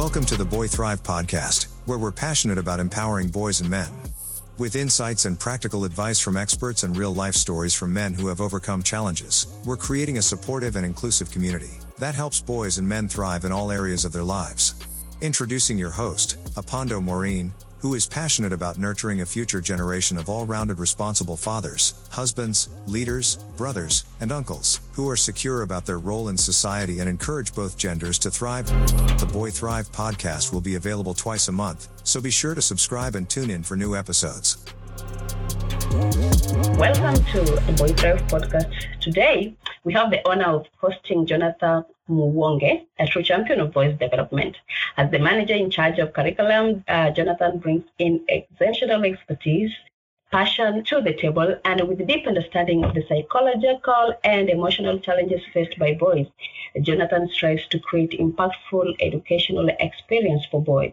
Welcome to the Boy Thrive podcast, where we're passionate about empowering boys and men. With insights and practical advice from experts and real life stories from men who have overcome challenges, we're creating a supportive and inclusive community that helps boys and men thrive in all areas of their lives. Introducing your host, Apondo Maureen, who is passionate about nurturing a future generation of all rounded responsible fathers, husbands, leaders, brothers, and uncles, who are secure about their role in society and encourage both genders to thrive. The Boy Thrive podcast will be available twice a month, so be sure to subscribe and tune in for new episodes. Welcome to the Boy Thrive podcast. Today, we have the honor of hosting Jonathan Muwonge, a true champion of voice development. As the manager in charge of curriculum, uh, Jonathan brings in exceptional expertise, passion to the table, and with deep understanding of the psychological and emotional challenges faced by boys. Jonathan strives to create impactful educational experience for boys.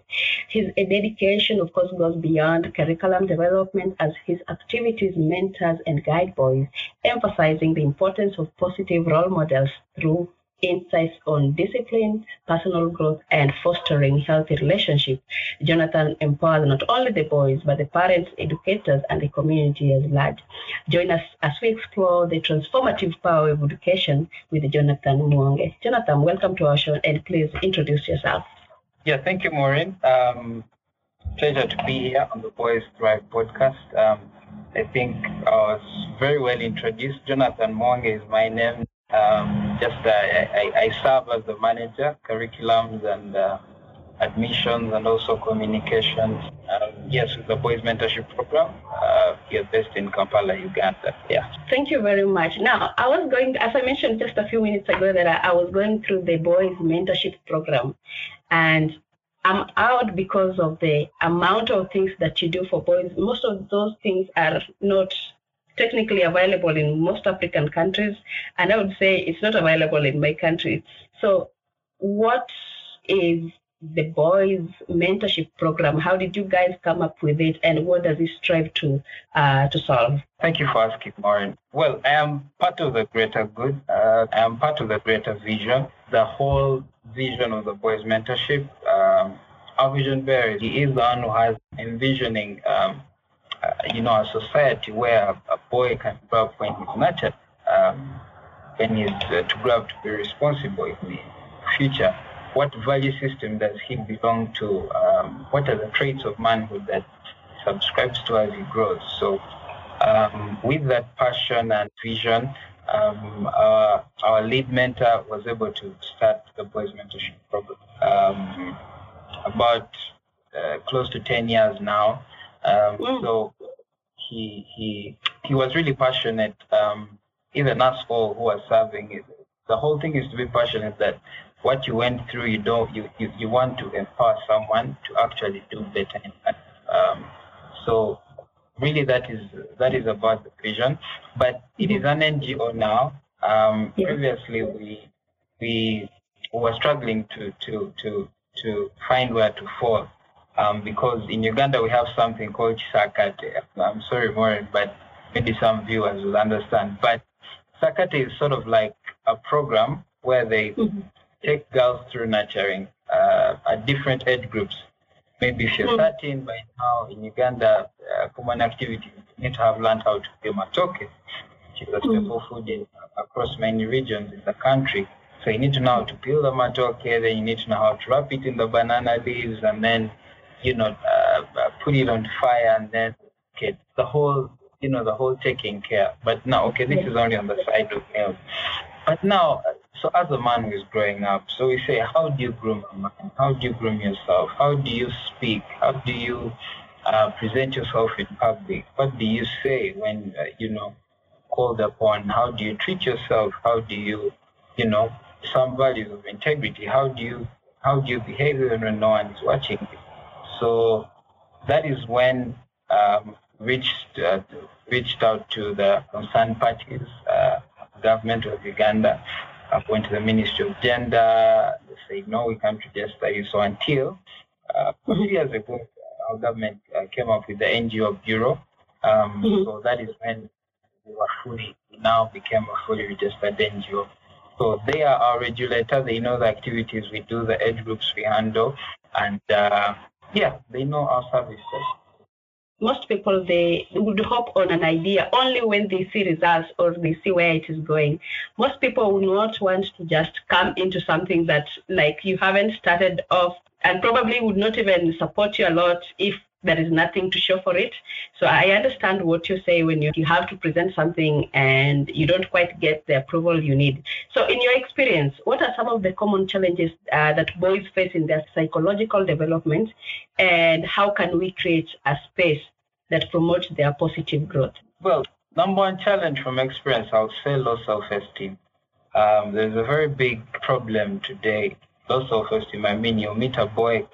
His dedication, of course, goes beyond curriculum development as his activities mentors and guide boys, emphasizing the importance of positive role models through insights on discipline, personal growth, and fostering healthy relationships. Jonathan empowers not only the boys, but the parents, educators, and the community as large. Join us as we explore the transformative power of education with Jonathan Muwonge. Jonathan, welcome to our show, and please introduce yourself. Yeah, thank you, Maureen. Um, pleasure to be here on the Boys Thrive podcast. Um, I think I was very well introduced. Jonathan Muwonge is my name. Um, just uh, I, I, serve as the manager, curriculums and uh, admissions and also communications. Um, yes, the Boys Mentorship Program uh, here based in Kampala, Uganda. Yeah. Thank you very much. Now, I was going, as I mentioned just a few minutes ago, that I, I was going through the Boys Mentorship Program, and I'm out because of the amount of things that you do for boys. Most of those things are not technically available in most African countries, and I would say it's not available in my country. So, what is the boys mentorship program? How did you guys come up with it, and what does it strive to uh, to solve? Thank you for asking, Maureen. Well, I am part of the greater good. Uh, I am part of the greater vision. The whole vision of the boys mentorship. Um, our vision bearer, he is the one who has envisioning um, you know, a society where a boy can grow up when he's nurtured, um, when he's uh, to grow up to be responsible in the future. What value system does he belong to? Um, what are the traits of manhood that subscribes to as he grows? So, um, with that passion and vision, um, our, our lead mentor was able to start the boys mentorship program um, about uh, close to 10 years now. Um, mm. So he he he was really passionate. Um, even us all who are serving, the whole thing is to be passionate that what you went through, you don't you, you, you want to empower someone to actually do better in life. Um, so really that is that is about the vision. But it is an NGO now. Um, yeah. Previously we we were struggling to to to to find where to fall um, because in Uganda we have something called Sakate. I'm sorry, Maureen, but maybe some viewers will understand. But Sakate is sort of like a program where they mm-hmm. take girls through nurturing uh, at different age groups. Maybe if you're mm-hmm. 13 by now in Uganda, uh, common activity, you need to have learned how to peel matoke, which is a staple mm-hmm. food in, across many regions in the country. So you need to know how to peel the matoke, then you need to know how to wrap it in the banana leaves, and then you know, uh, uh, put it on fire and then, okay, the whole, you know, the whole taking care. But now, okay, this is only on the side of male. But now, so as a man who is growing up, so we say, how do you groom a man? How do you groom yourself? How do you speak? How do you uh, present yourself in public? What do you say when, uh, you know, called upon? How do you treat yourself? How do you, you know, some values of integrity? How do you, how do you behave when no one is watching? So that is when um, reached uh, reached out to the concerned parties, uh, government of Uganda, uh, went to the Ministry of Gender. They said no, we can't register you. So until uh, two years ago, our government uh, came up with the NGO Bureau. Um, mm-hmm. So that is when we were fully we now became a fully registered NGO. So they are our regulator. They know the activities we do, the age groups we handle, and uh, yeah, they know our services. Most people they would hop on an idea only when they see results or they see where it is going. Most people would not want to just come into something that like you haven't started off and probably would not even support you a lot if there is nothing to show for it. So I understand what you say when you, you have to present something and you don't quite get the approval you need. So in your experience, what are some of the common challenges uh, that boys face in their psychological development and how can we create a space that promotes their positive growth? Well, number one challenge from experience, I'll say low self-esteem. Um, there's a very big problem today. Low self-esteem. I mean, you meet a boy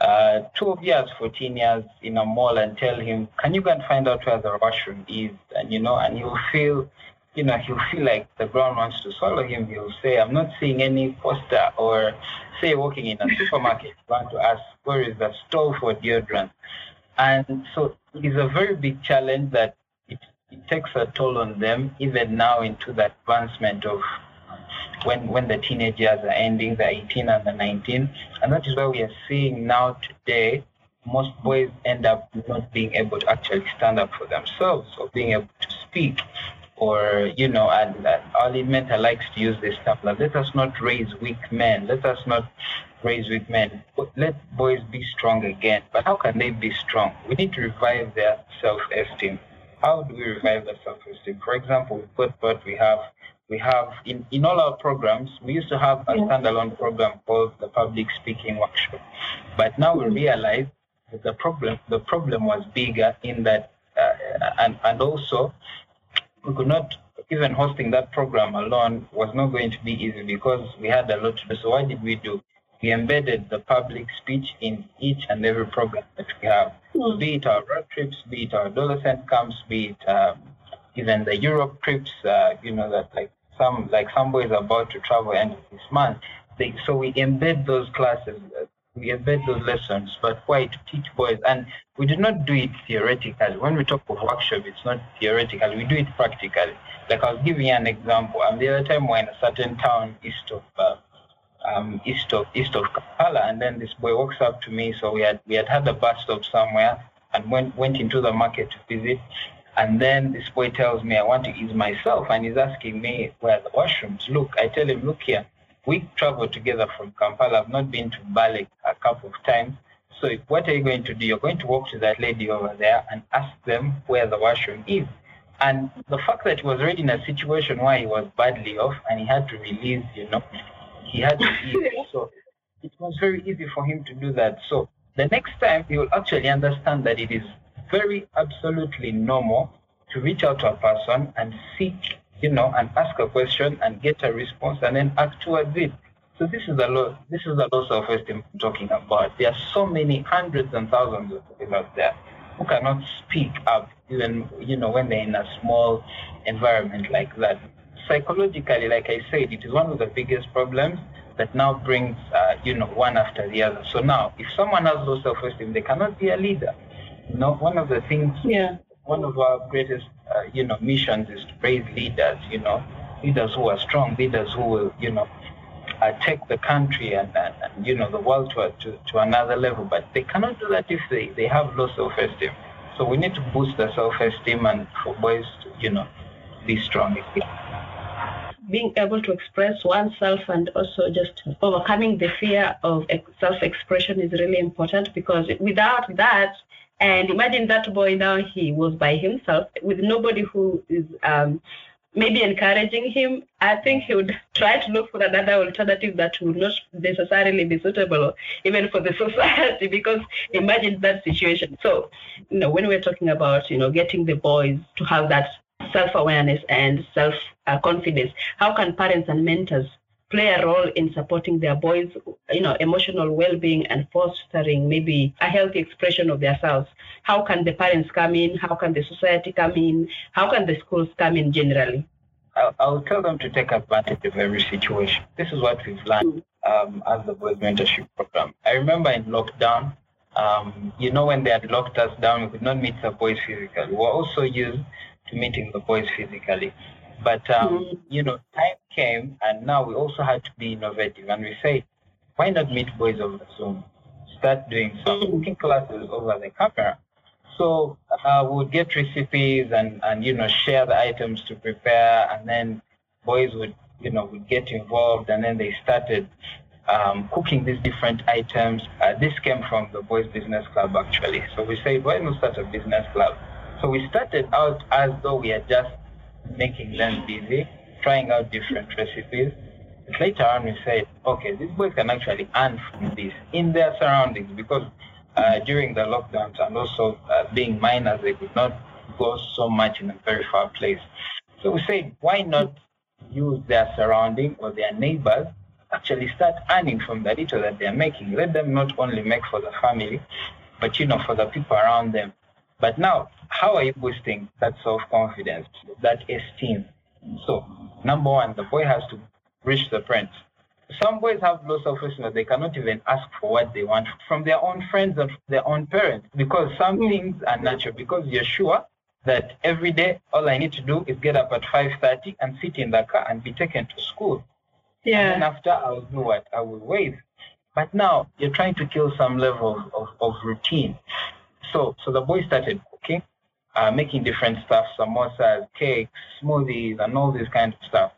uh, 12 years, 14 years in a mall and tell him, can you go and find out where the washroom is? And, you know, and he'll feel, you know, he'll feel like the ground wants to swallow him. He'll say, I'm not seeing any poster or say walking in a supermarket, you want to ask, where is the store for deodorant? And so it's a very big challenge that it, it takes a toll on them, even now into the advancement of when when the teenage years are ending, the 18 and the 19, and that is why we are seeing now today most boys end up not being able to actually stand up for themselves or being able to speak or you know and uh, Ali likes to use this stuff like let us not raise weak men. Let us not raise weak men. Let boys be strong again. But how can they be strong? We need to revive their self-esteem. How do we revive their self-esteem? For example with what we have we have in, in all our programs, we used to have a standalone program called the public speaking workshop. But now we realize that the problem the problem was bigger in that uh, and and also we could not even hosting that program alone was not going to be easy because we had a lot to do. So what did we do? We embedded the public speech in each and every program that we have, mm. be it our road trips, be it our adolescent camps, be it um, even the Europe trips, uh, you know, that like some like some boys about to travel end of this month. They, so we embed those classes, we embed those lessons, but why to teach boys? And we do not do it theoretically. When we talk of workshop, it's not theoretical. We do it practically. Like I'll give you an example. Um, the other time we're in a certain town east of uh, um, east of east of Kampala, and then this boy walks up to me. So we had we had had a bus stop somewhere, and went went into the market to visit. And then this boy tells me, I want to ease myself. And he's asking me where the washrooms. Look, I tell him, look here. We traveled together from Kampala. I've not been to Bali a couple of times. So what are you going to do? You're going to walk to that lady over there and ask them where the washroom is. And the fact that he was already in a situation where he was badly off and he had to release, you know, he had to eat. So it was very easy for him to do that. So the next time he will actually understand that it is very absolutely normal to reach out to a person and seek, you know, and ask a question and get a response and then act towards it. So this is the low, this is the low self-esteem I'm talking about. There are so many hundreds and thousands of people out there who cannot speak up, even you know when they're in a small environment like that. Psychologically, like I said, it is one of the biggest problems that now brings, uh, you know, one after the other. So now, if someone has low self-esteem, they cannot be a leader. You know, one of the things, yeah. one of our greatest, uh, you know, missions is to raise leaders. You know, leaders who are strong, leaders who will, you know, uh, take the country and, and, and, you know the world to, to, to another level. But they cannot do that if they, they have low self-esteem. So we need to boost the self-esteem and for boys to, you know, be strong. Being able to express oneself and also just overcoming the fear of self-expression is really important because without that, and imagine that boy now, he was by himself with nobody who is um, maybe encouraging him. I think he would try to look for another alternative that would not necessarily be suitable even for the society because imagine that situation. So, you know, when we're talking about, you know, getting the boys to have that self-awareness and self-confidence, how can parents and mentors play a role in supporting their boys, you know, emotional well-being and fostering maybe a healthy expression of themselves. How can the parents come in? How can the society come in? How can the schools come in generally? I'll, I'll tell them to take advantage of every situation. This is what we've learned um, as the boys mentorship program. I remember in lockdown, um, you know, when they had locked us down, we could not meet the boys physically. We were also used to meeting the boys physically. But um, mm-hmm. you know, time came, and now we also had to be innovative. And we say, why not meet boys over Zoom? Start doing some cooking classes over the camera. So uh, we would get recipes and, and you know share the items to prepare, and then boys would you know would get involved, and then they started um, cooking these different items. Uh, this came from the Boys Business Club actually. So we said, why not start a business club? So we started out as though we are just making them busy, trying out different recipes. But later on, we said, okay, these boys can actually earn from this in their surroundings because uh, during the lockdowns and also uh, being minors, they could not go so much in a very far place. So we said, why not use their surrounding or their neighbors actually start earning from the little that they're making. Let them not only make for the family, but you know, for the people around them. But now, how are you boosting that self-confidence, that esteem? So, number one, the boy has to reach the parents. Some boys have low self-esteem that they cannot even ask for what they want from their own friends and their own parents because some mm. things are natural because you're sure that every day all I need to do is get up at 5.30 and sit in the car and be taken to school. Yeah. And then after I will do what? I will wave. But now you're trying to kill some level of, of, routine. So so the boy started cooking, uh, making different stuff, samosas, cakes, smoothies, and all this kind of stuff.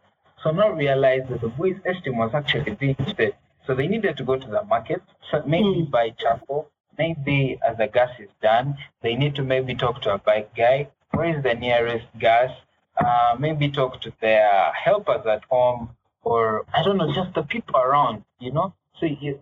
So now realized that the boy's esteem was actually being spent. So they needed to go to the market, so maybe mm. buy charcoal, maybe as the gas is done, they need to maybe talk to a bike guy. Where is the nearest gas? Uh, maybe talk to their helpers at home or I don't know, just the people around, you know. So you,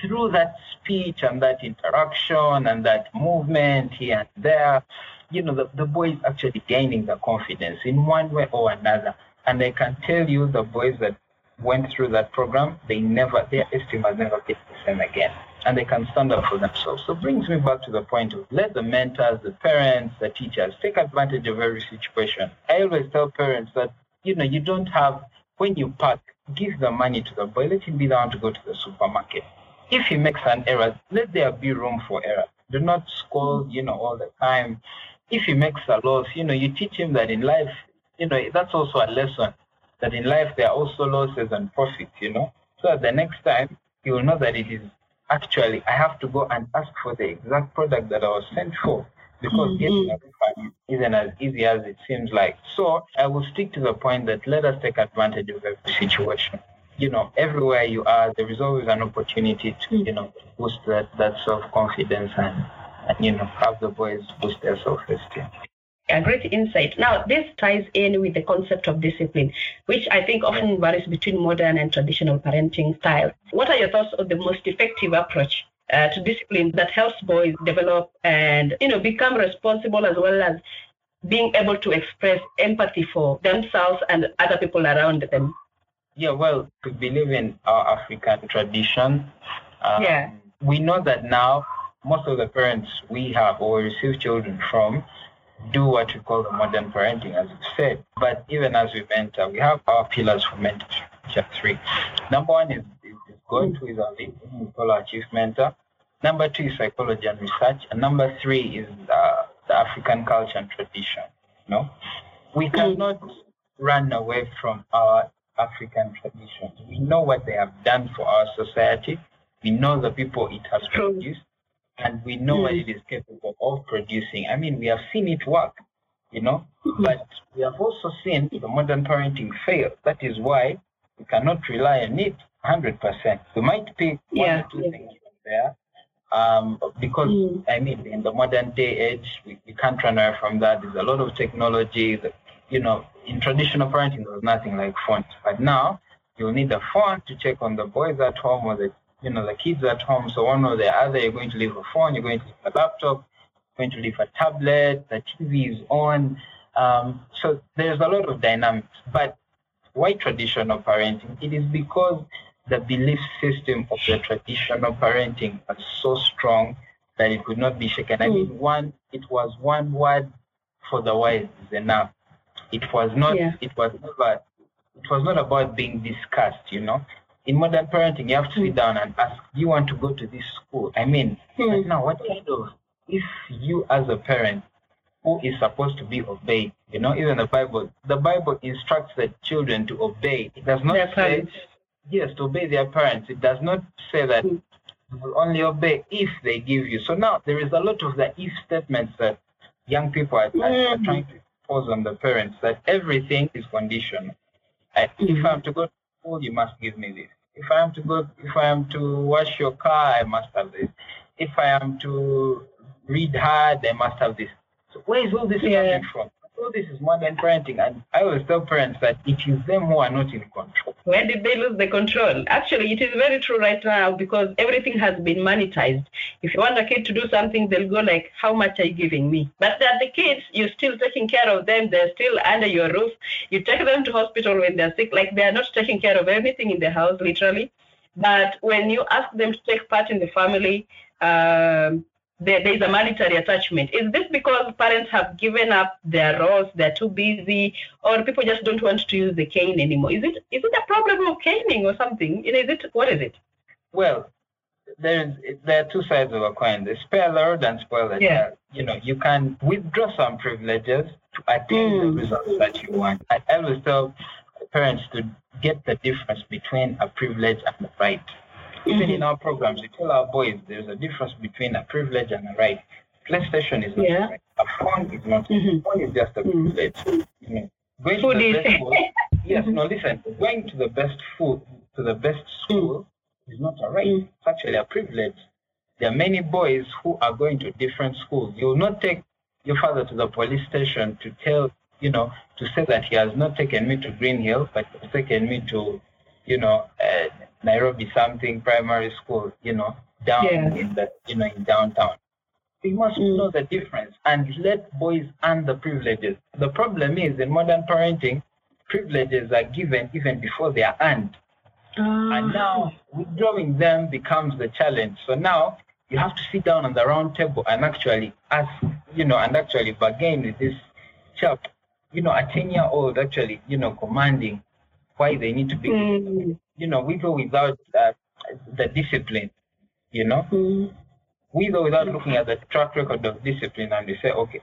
through that speech and that interaction and that movement here and there, you know, the, the boys actually gaining the confidence in one way or another. And I can tell you the boys that went through that program, they never, their esteem has never been the same again. And they can stand up for themselves. So brings me back to the point of let the mentors, the parents, the teachers take advantage of every situation. I always tell parents that, you know, you don't have when you pack, give the money to the boy. Let him be the one to go to the supermarket. If he makes an error, let there be room for error. Do not scold, you know, all the time. If he makes a loss, you know, you teach him that in life, you know, that's also a lesson that in life there are also losses and profits, you know. So that the next time he will know that it is actually I have to go and ask for the exact product that I was sent for because mm-hmm. getting a refund isn't as easy as it seems like. So I will stick to the point that let us take advantage of every situation. You know, everywhere you are, there is always an opportunity to, you know, boost that, that self-confidence and, and, you know, have the boys boost their self-esteem. A great insight. Now, this ties in with the concept of discipline, which I think often varies between modern and traditional parenting styles. What are your thoughts on the most effective approach uh, to discipline that helps boys develop and you know become responsible as well as being able to express empathy for themselves and other people around them. Yeah, well, to believe in our African tradition. Um, yeah. We know that now most of the parents we have or receive children from do what we call the modern parenting, as you said. But even as we mentor, we have our pillars for mentorship, three. Number one is going to is our lead, we call our chief mentor. Number two is psychology and research. And number three is uh, the African culture and tradition. No, we mm-hmm. cannot run away from our African traditions. We know what they have done for our society. We know the people it has produced, and we know what mm-hmm. it is capable of producing. I mean, we have seen it work, you know, mm-hmm. but we have also seen the modern parenting fail. That is why we cannot rely on it 100%. We might pick one yeah. or two things from there, um, because mm. I mean, in the modern day age, we, we can't run away from that. There's a lot of technology. That, you know, in traditional parenting, there was nothing like phones, but now you'll need a phone to check on the boys at home or the you know the kids at home. So one or the other, you're going to leave a phone, you're going to leave a laptop, you're going to leave a tablet. The TV is on. Um, so there's a lot of dynamics. But why traditional parenting? It is because the belief system of the traditional parenting was so strong that it could not be shaken. I mean, hmm. one, it was one word for the wise is enough. It was not, yeah. it was never, it was not about being discussed, you know. In modern parenting, you have to sit hmm. down and ask, do you want to go to this school? I mean, mm. now what kind of, if you as a parent who is supposed to be obeyed. You know, even the Bible, the Bible instructs the children to obey. It does not Their say parents. yes to obey their parents. It does not say that Mm. you will only obey if they give you. So now there is a lot of the if statements that young people are, are- are Mm. trying to impose on the parents that everything is conditional. I, If Mhm. I am to go to school, you must give me this. If I am to go, if I am to wash your car, I must have this. If I am to read hard, I must have this. So where is all this Yeah. coming from? All this is modern parenting, and I always tell parents that it is them who are not in control. Where did they lose the control? Actually, it is very true right now because everything has been monetized. If you want a kid to do something, they'll go like, "How much are you giving me?" But they're the kids. You're still taking care of them. They're still under your roof. You take them to hospital when they're sick. Like they are not taking care of everything in the house, literally. But when you ask them to take part in the family, um, there, there is a monetary attachment. Is this because parents have given up their roles? They're too busy, or people just don't want to use the cane anymore? Is it is it a problem of caning or something? You know, Is it what is it? Well, there's there are two sides of a coin: the rod and spoil the Yeah. child. You know, you can withdraw some privileges to attain Mm. the results that you want. I always tell parents to get the difference between a privilege and a right. Even in our programs, we tell our boys there's a difference between a privilege and a right. PlayStation is not Yeah. a right. A phone is not. Mhm. A phone is just a Mm. privilege. You know, going Food to the best school, yes, no, listen. Going to the best food, to the best school, is not a right. Mm. It's actually a privilege. There are many boys who are going to different schools. You will not take your father to the police station to tell, you know, to say that he has not taken me to Green Hill, but has taken me to, you know, uh, Nairobi something primary school, you know, down Yeah. in the, you know, in downtown. We must Mm. know the difference and let boys earn the privileges. The problem is in modern parenting, privileges are given even before they are earned. And now withdrawing them becomes the challenge. So now you have to sit down on the round table and actually ask, you know, and actually bargain with this chap, you know, a 10 year old actually, you know, commanding why they need to be, Mm. you know, with or without uh, the discipline, you know, Mm. with or without looking at the track record of discipline and they say, okay,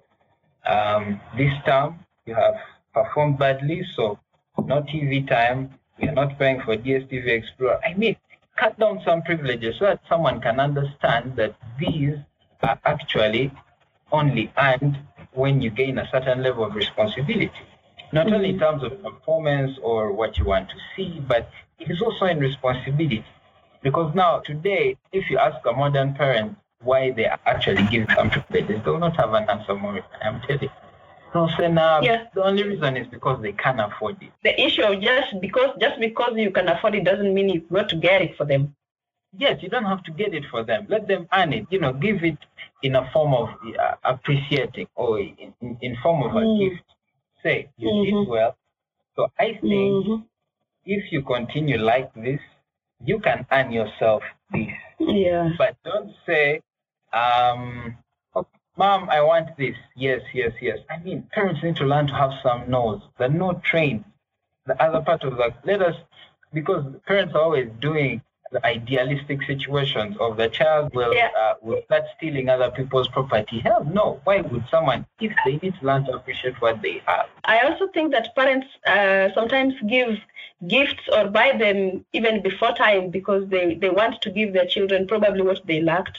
um, this term you have performed badly, so no TV time, we are not paying for DSTV Explora. I mean, cut down some privileges so that someone can understand that these are actually only earned when you gain a certain level of responsibility. Not only in terms of performance or what you want to see, but it is also in responsibility. Because now, today, if you ask a modern parent why they are actually giving some privileges, they will not have an answer, Maureen. I'm telling you. Say, nah, Yeah. the only reason is because they can't afford it. The issue of just because just because you can afford it doesn't mean you've got to get it for them. Yes, you don't have to get it for them. Let them earn it. You know, give it in a form of uh, appreciating or in, in, form of a Mm. gift. Say, you Mhm. did well. So I think Mhm. if you continue like this, you can earn yourself this. Yeah. But don't say, um, oh, Mom, I want this. Yes, yes, yes. I mean, parents need to learn to have some no's. The no train. The other part of that, let us, because parents are always doing the idealistic situations of the child will Yeah. uh, will start stealing other people's property. Hell no. Why would someone, if they need to learn to appreciate what they have? I also think that parents uh, sometimes give gifts or buy them even before time because they, they want to give their children probably what they lacked.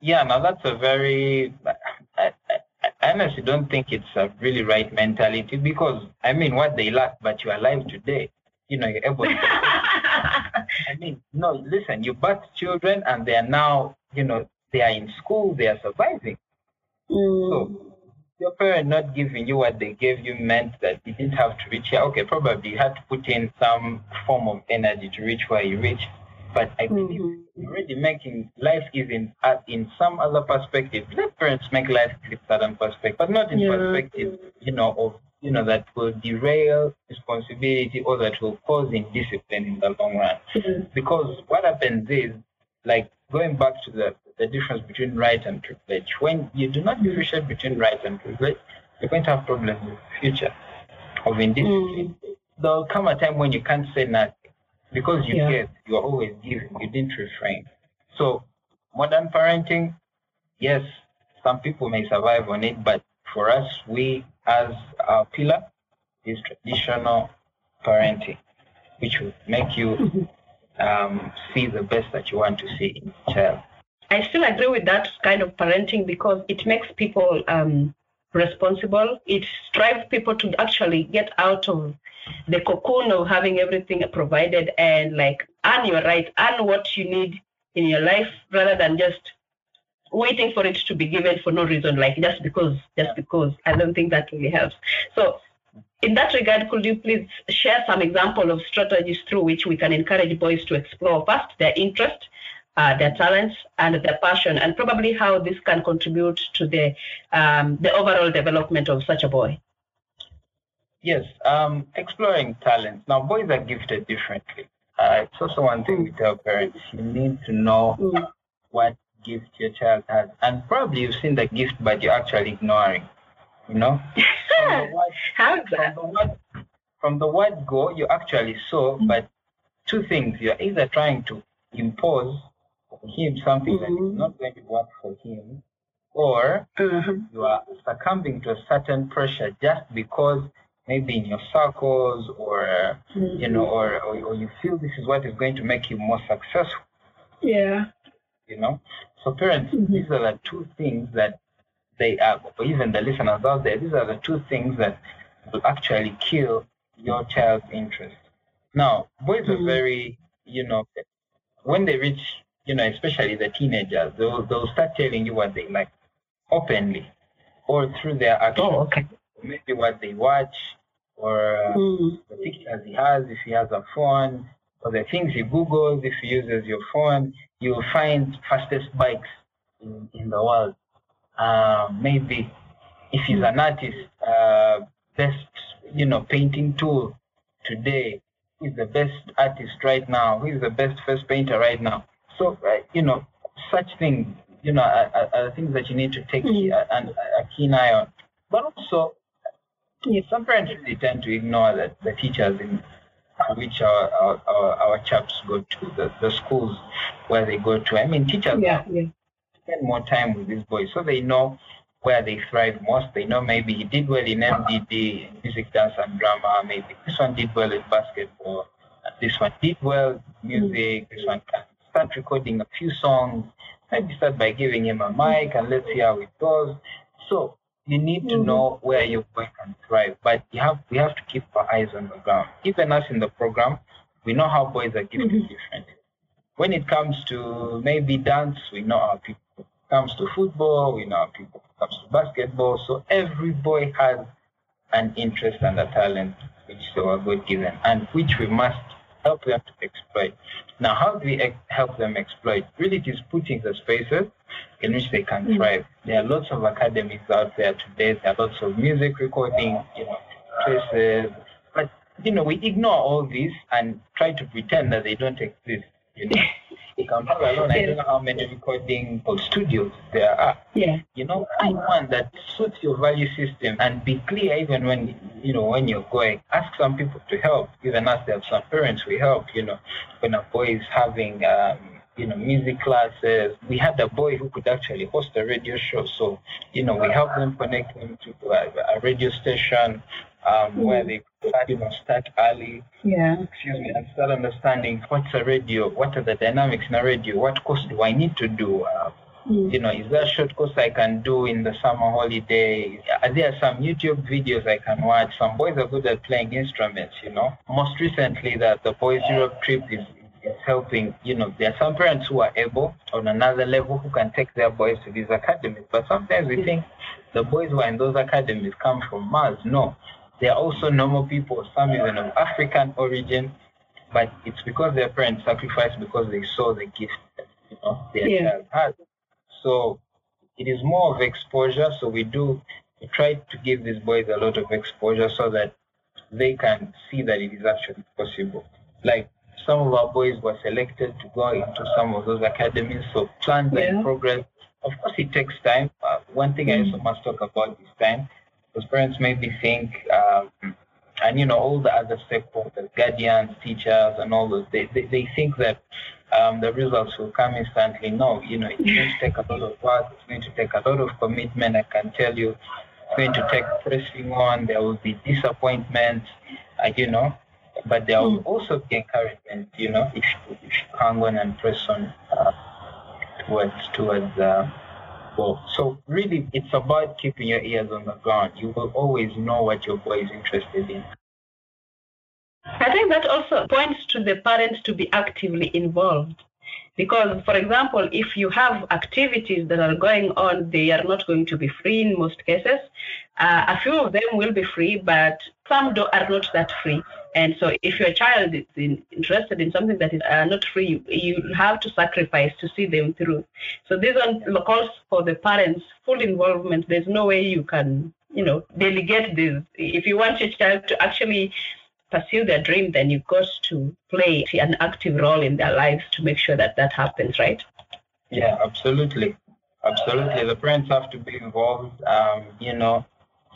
Yeah, now that's a very. I, I, I honestly don't think it's a really right mentality because I mean, what they lack, but you're alive today. You know, you're able. To, I mean, no, listen, you birth children and they are now, you know, they are in school, they are surviving. Mm. So your parent not giving you what they gave you meant that you didn't have to reach here. Okay, probably you had to put in some form of energy to reach where you reach. But I believe Mhm. you're already making life even uh, in some other perspective. Let parents make life in certain perspective, but not in Yeah. perspective, you know, of you know that will derail responsibility or that will cause indiscipline in the long run. Mm. Because what happens is, like going back to the, the difference between right and privilege, when you do not differentiate between right and privilege, you're going to have problems in the future of indiscipline. There'll come a time when you can't say nothing because you Yeah. get, you're always giving, you didn't refrain. So, modern parenting, yes, some people may survive on it, but for us, we as our pillar is traditional parenting, which will make you um, see the best that you want to see in your child. I still agree with that kind of parenting because it makes people um, responsible. It drives people to actually get out of the cocoon of having everything provided and like earn your right, earn what you need in your life rather than just waiting for it to be given for no reason, like just because, just because. I don't think that really helps. So in that regard, could you please share some example of strategies through which we can encourage boys to explore first their interest, uh, their talents, and their passion, and probably how this can contribute to the um, the overall development of such a boy? Yes, um, exploring talents. Now, boys are gifted differently. Uh, it's also one thing we tell parents: you need to know Mm. what gift your child has, and probably you've seen the gift, but you're actually ignoring. You know, from the word from the word from the word go you actually saw Mm. but two things you're either trying to impose on him something that is Mhm. not going to work for him or Mhm. you are succumbing to a certain pressure just because maybe in your circles or uh, you know or, or or you feel this is what is going to make you more successful Yeah. you know so parents Mhm. these are the two things that they are or even the listeners out there these are the two things that will actually kill your child's interest now boys are Mhm. very you know when they reach you know especially the teenagers they'll, they'll start telling you what they like openly or through their actions Oh, okay. maybe what they watch or uh, Mm. the pictures he has, if he has a phone, or the things he Googles, if he uses your phone, you'll find fastest bikes in, in the world. Uh, maybe if he's an artist, uh, best, you know, painting tool today, is the best artist right now, who is the best first painter right now. So, uh, you know, such things, you know, are, are, things that you need to take Mm. a, a, a keen eye on. But also, Yes. some parents really tend to ignore the, the teachers in which our, our, our, our chaps go to, the, the schools where they go to. I mean, teachers Yeah. Yeah. spend more time with these boys so they know where they thrive most. They know maybe he did well in MDD, music, dance, and drama. Maybe this one did well in basketball. This one did well in mm. music. This one can start recording a few songs. Maybe start by giving him a mic and let's see how it goes. So you need to Mhm. know where your boy can thrive, but you have we have to keep our eyes on the ground. Even us in the program, we know how boys are gifted Mhm. differently. When it comes to maybe dance, we know our people. When it comes to football, we know our people. When it comes to basketball, so every boy has an interest and a talent which they were God given and which we must help them to exploit. Now, how do we help them exploit? Really, it is putting the spaces in which they can Mm. thrive. There are lots of academies out there today. There are lots of music recording, you know, places. But, you know, we ignore all these and try to pretend that they don't exist. You know, in Kampala alone, I don't know how many recording studios there are Yeah. you know, find one that suits your value system and be clear even when you know when you're going. Ask some people to help. Even us, there some parents we help. You know, when a boy is having um, you know music classes, we had a boy who could actually host a radio show. So you know, we help them connect them to a, a radio station um, where they you know start early Yeah. excuse me, and start understanding what's a radio, what are the dynamics in a radio, what course do I need to do, uh, Mm. you know, is there a short course I can do in the summer holiday? Are there some YouTube videos I can watch? Some boys are good at playing instruments, you know. Most recently, that the boys Europe trip is, is helping, you know, there are some parents who are able on another level who can take their boys to these academies. But sometimes we think the boys who are in those academies come from Mars. No, they are also normal people, some even of African origin, but it's because their parents sacrificed because they saw the gift that you know, their Yeah. child had. So it is more of exposure. So we do we try to give these boys a lot of exposure so that they can see that it is actually possible. Like some of our boys were selected to go into some of those academies, so plans are in progress. Of course, it takes time. Uh, one thing I also must talk about is time, because parents maybe think, um, and you know, all the other stakeholders, guardians, teachers, and all those, they, they, they think that um, the results will come instantly. No, you know, it's going to take a lot of work. It's going to take a lot of commitment. I can tell you, It's going to take pressing on. There will be disappointments, uh, you know, but there will mm. also be encouragement, you know, if you, if you hang on and press on uh, towards towards uh, So really, it's about keeping your ears on the ground. You will always know what your boy is interested in. I think that also points to the parents to be actively involved. Because, for example, if you have activities that are going on, they are not going to be free in most cases. Uh, a few of them will be free, but some do, are not that free. And so, if your child is in, interested in something that is uh, not free, you, have to sacrifice to see them through. So, this one calls for the parents' full involvement. There's no way you can, you know, delegate this. If you want your child to actually pursue their dream, then you've got to play an active role in their lives to make sure that that happens, right? Yeah, absolutely. Absolutely. The parents have to be involved. Um, you know,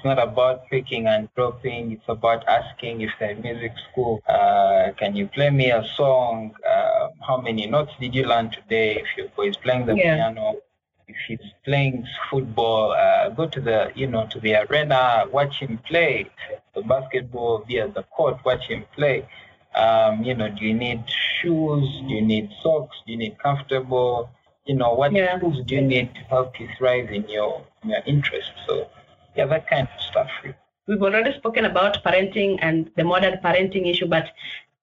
it's not about picking and dropping. It's about asking if they're music school, uh, can you play me a song? Uh, how many notes did you learn today? If your boy is playing the yeah. piano, if he's playing football, uh, go to the you know to the arena, watch him play. The basketball via the court, watch him play. Um, you know, do you need shoes? Do you need socks? Do you need comfortable? You know, what yeah. tools do you need to help you thrive in your in your interest? So, yeah, that kind of stuff. We've already spoken about parenting and the modern parenting issue, but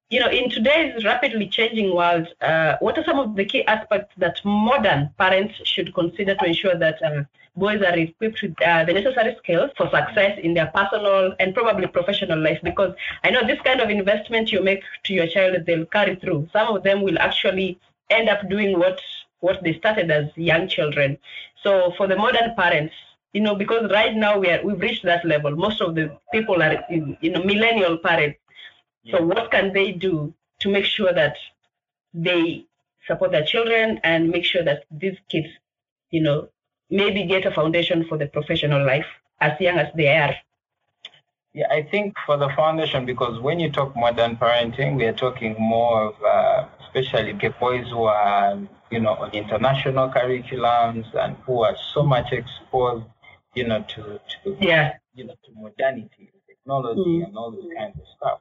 you know, in today's rapidly changing world, uh, what are some of the key aspects that modern parents should consider to ensure that uh, boys are equipped with uh, the necessary skills for success in their personal and probably professional life? Because I know this kind of investment you make to your child, they'll carry through. Some of them will actually end up doing what what they started as young children. So for the modern parents, you know, because right now we are we've reached that level. Most of the people are, you know, millennial parents so what can they do to make sure that they support their children and make sure that these kids, you know, maybe get a foundation for the professional life as young as they are? Yeah, I think for the foundation, because when you talk modern parenting, we are talking more of, uh, especially boys who are, you know, on international curriculums and who are so much exposed, you know, to, to yeah, you know, to modernity, technology, mm. and all this kind of stuff.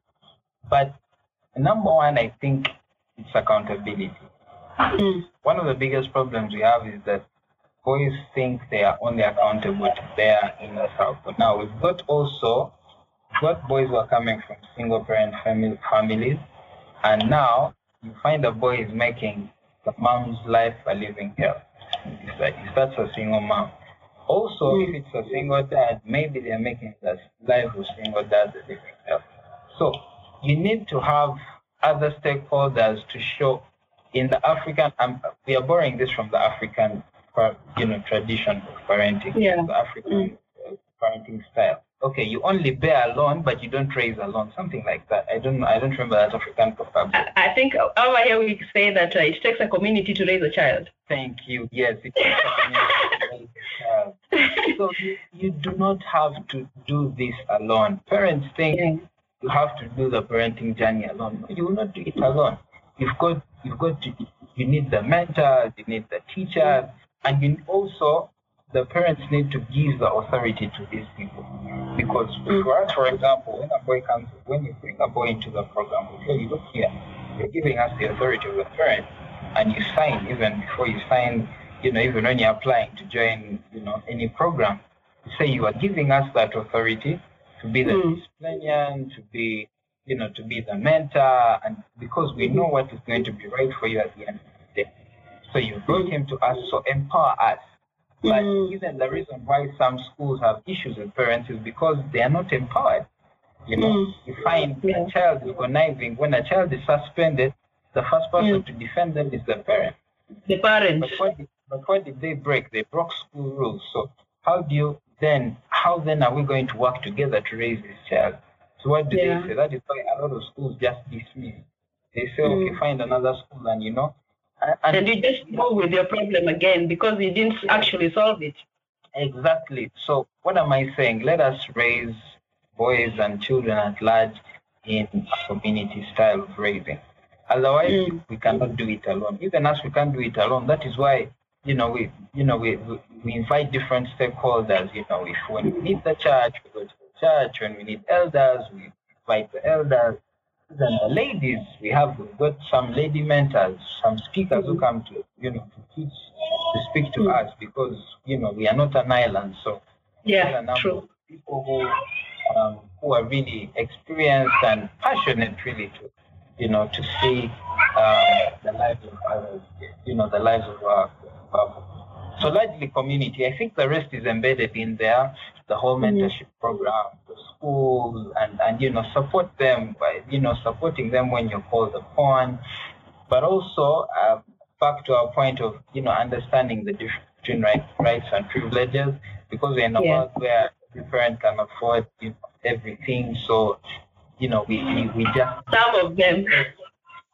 But number one, I think it's accountability. Mm. One of the biggest problems we have is that boys think they are only accountable to their inner circle. Now we've got also got boys who are coming from single parent family families, and now you find a boy is making the mom's life a living hell. It's like that's a single mom. Also, if it's a single dad, maybe they're making the life of single dad a hell. So you need to have other stakeholders to show in the African, um, we are borrowing this from the African, you know, tradition of parenting, yeah. the African mm. Uh, parenting style. Okay, you only bear alone, but you don't raise alone, something like that. I don't, I don't remember that African proverb. I, I think over here we say that uh, it takes a community to raise a child. Thank you. Yes, it takes a community to raise a child. So you, you do not have to do this alone. Parents think. Yeah you have to do the parenting journey alone. You will not do it alone. You've got you've got to you need the mentors, you need the teachers, and you also the parents need to give the authority to these people. Because mm. for us, for example, when a boy comes, when you bring a boy into the program, we say, look here, you're giving us the authority of the parent, and you sign even before you sign, you know, even when you're applying to join, you know, any program, you say you are giving us that authority to be the mm. disciplinarian, to be, you know, to be the mentor, and because we know what is going to be right for you at the end of the day. So you brought him to us, so empower us. But mm. even the reason why some schools have issues with parents is because they are not empowered. You know, mm. you find yeah. a child is conniving. When a child is suspended, the first person mm. to defend them is the parent. The parent. But what, but what did they break? They broke school rules. So how do you then how then are we going to work together to raise this child? So what do yeah. they say? That is why a lot of schools just dismiss. They say, mm. okay, find another school, and you know. And, and you just go with your problem again because you didn't actually solve it. Exactly. So what am I saying? Let us raise boys and children at large in a community style of raising. Otherwise, mm. we cannot do it alone. Even as we can't do it alone, that is why you know, we, you know, we, we, we invite different stakeholders. You know, if when we need the church, we go to the church. When we need elders, we invite the elders. Then the ladies, we have we've got some lady mentors, some speakers who come to, you know, to teach, to speak to us because, you know, we are not an island. So yeah, true. people who um, who are really experienced and passionate, really, to you know, to see um, the lives of others, you know, the lives of our, so largely community. I think the rest is embedded in there, the whole mm-hmm. mentorship program, the schools, and, and, you know, support them by, you know, supporting them when you're called upon. But also, uh, back to our point of, you know, understanding the difference between right, rights and privileges, because we're in a yeah. world where every parent can afford you know, everything. So, you know, we, we, we just... Some of them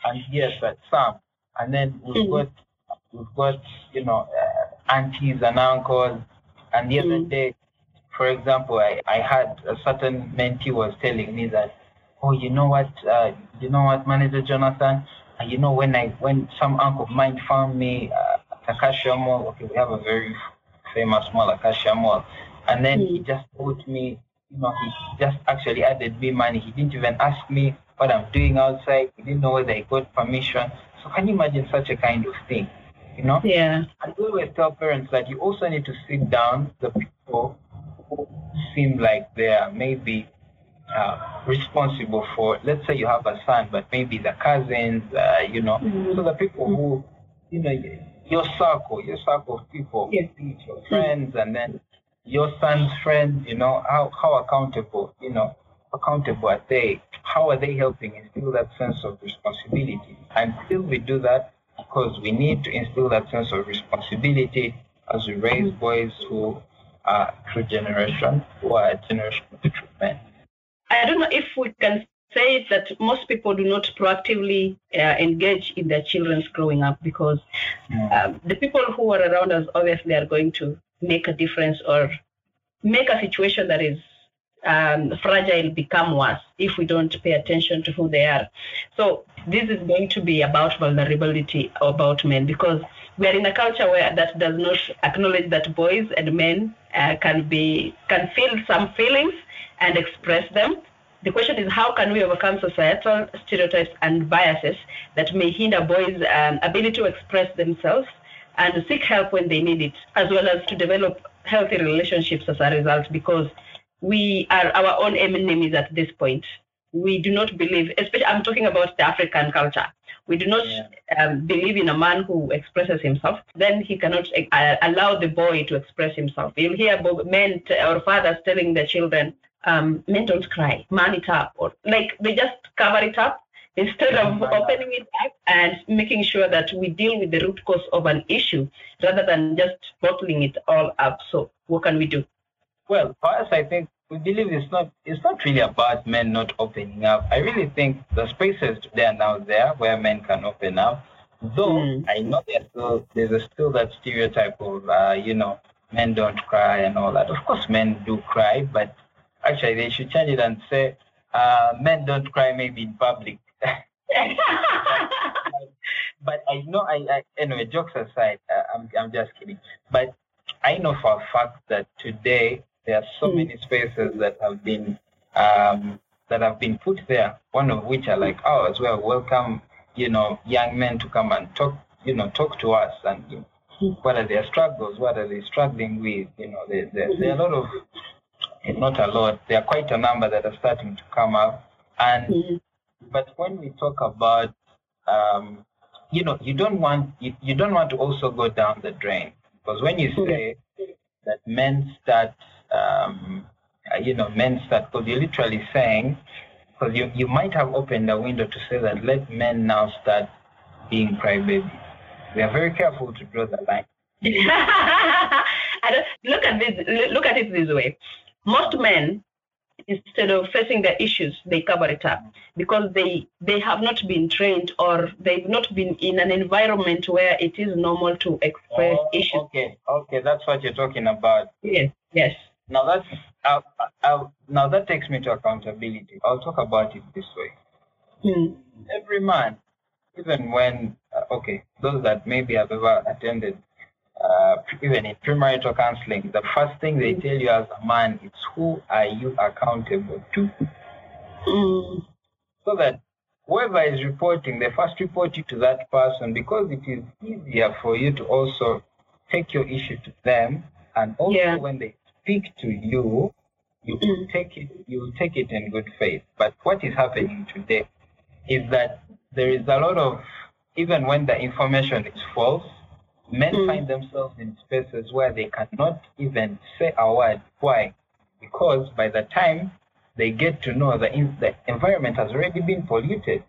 and yes, but some. And then we've mm-hmm. got we've got you know uh, aunties and uncles. And the mm-hmm. other day, for example, I, I had a certain mentee was telling me that, oh, you know what, uh, you know what, Manager Jonathan, and you know when I when some uncle of mine found me uh, at Acacia Mall. Okay, we have a very famous mall, Acacia Mall, and then mm-hmm. he just told me, you know, he just actually added me money. He didn't even ask me what I'm doing outside. He didn't know whether I got permission. So can you imagine such a kind of thing? You know? Yeah. I always tell parents that you also need to sit down the people who seem like they are maybe uh, responsible for, let's say you have a son, but maybe the cousins, uh, you know, mm-hmm. so the people who, you know, your circle, your circle of people, your friends, and then your son's friends, you know, how, how accountable, you know, accountable are they? How are they helping instill that sense of responsibility? Until we do that, because we need to instill that sense of responsibility as we raise mm-hmm. boys who are true generation, who are a generation of true men. I don't know if we can say that most people do not proactively uh, engage in their children's growing up because mm. um, the people who are around us obviously are going to make a difference or make a situation that is um, fragile become worse if we don't pay attention to who they are. So this is going to be about vulnerability about men because we are in a culture where that does not acknowledge that boys and men uh, can be can feel some feelings and express them. The question is how can we overcome societal stereotypes and biases that may hinder boys' um, ability to express themselves and seek help when they need it, as well as to develop healthy relationships as a result because we are our own enemies at this point. We do not believe, especially I'm talking about the African culture. We do not yeah. um, believe in a man who expresses himself. Then he cannot uh, allow the boy to express himself. You'll hear men t- or fathers telling their children, um, "Men don't cry, man it up," or like they just cover it up instead of opening it up and making sure that we deal with the root cause of an issue rather than just bottling it all up. So what can we do? Well, for us, I think we believe it's not it's not really about men not opening up. I really think the spaces they are now there where men can open up. Though mm. I know there's still there's still that stereotype of uh, you know men don't cry and all that. Of course, men do cry, but actually they should change it and say uh, men don't cry maybe in public. but I know I, I anyway jokes aside, uh, I'm I'm just kidding. But I know for a fact that today there are so mm. many spaces that have been um, that have been put there. One of which are like ours, where welcome, you know, young men to come and talk, you know, talk to us and you know, mm. what are their struggles, what are they struggling with. You know, there, there, there are a lot of, not a lot, there are quite a number that are starting to come up. And mm. but when we talk about, um, you know, you don't want you, you don't want to also go down the drain because when you say that men start um, uh, you know, men start, because you're literally saying, because you, you might have opened a window to say that let men now start being crybabies. We are very careful to draw the line. look at this. Look at it this way. Most men, instead of facing their issues, they cover it up because they they have not been trained or they've not been in an environment where it is normal to express oh, issues. Okay, okay, that's what you're talking about. Yes, yes. Now that's uh, uh, now that takes me to accountability. I'll talk about it this way. Mm. Every man, even when uh, okay, those that maybe have ever attended uh, even in premarital counseling, the first thing they tell you as a man is who are you accountable to? Mm. So that whoever is reporting, they first report you to that person because it is easier for you to also take your issue to them. And also Yeah. when they speak to you, you will Mm. take it you will take it in good faith. But what is happening today is that there is a lot of even when the information is false, men Mm. find themselves in spaces where they cannot even say a word. Why? Because by the time they get to know the, in, the environment has already been polluted.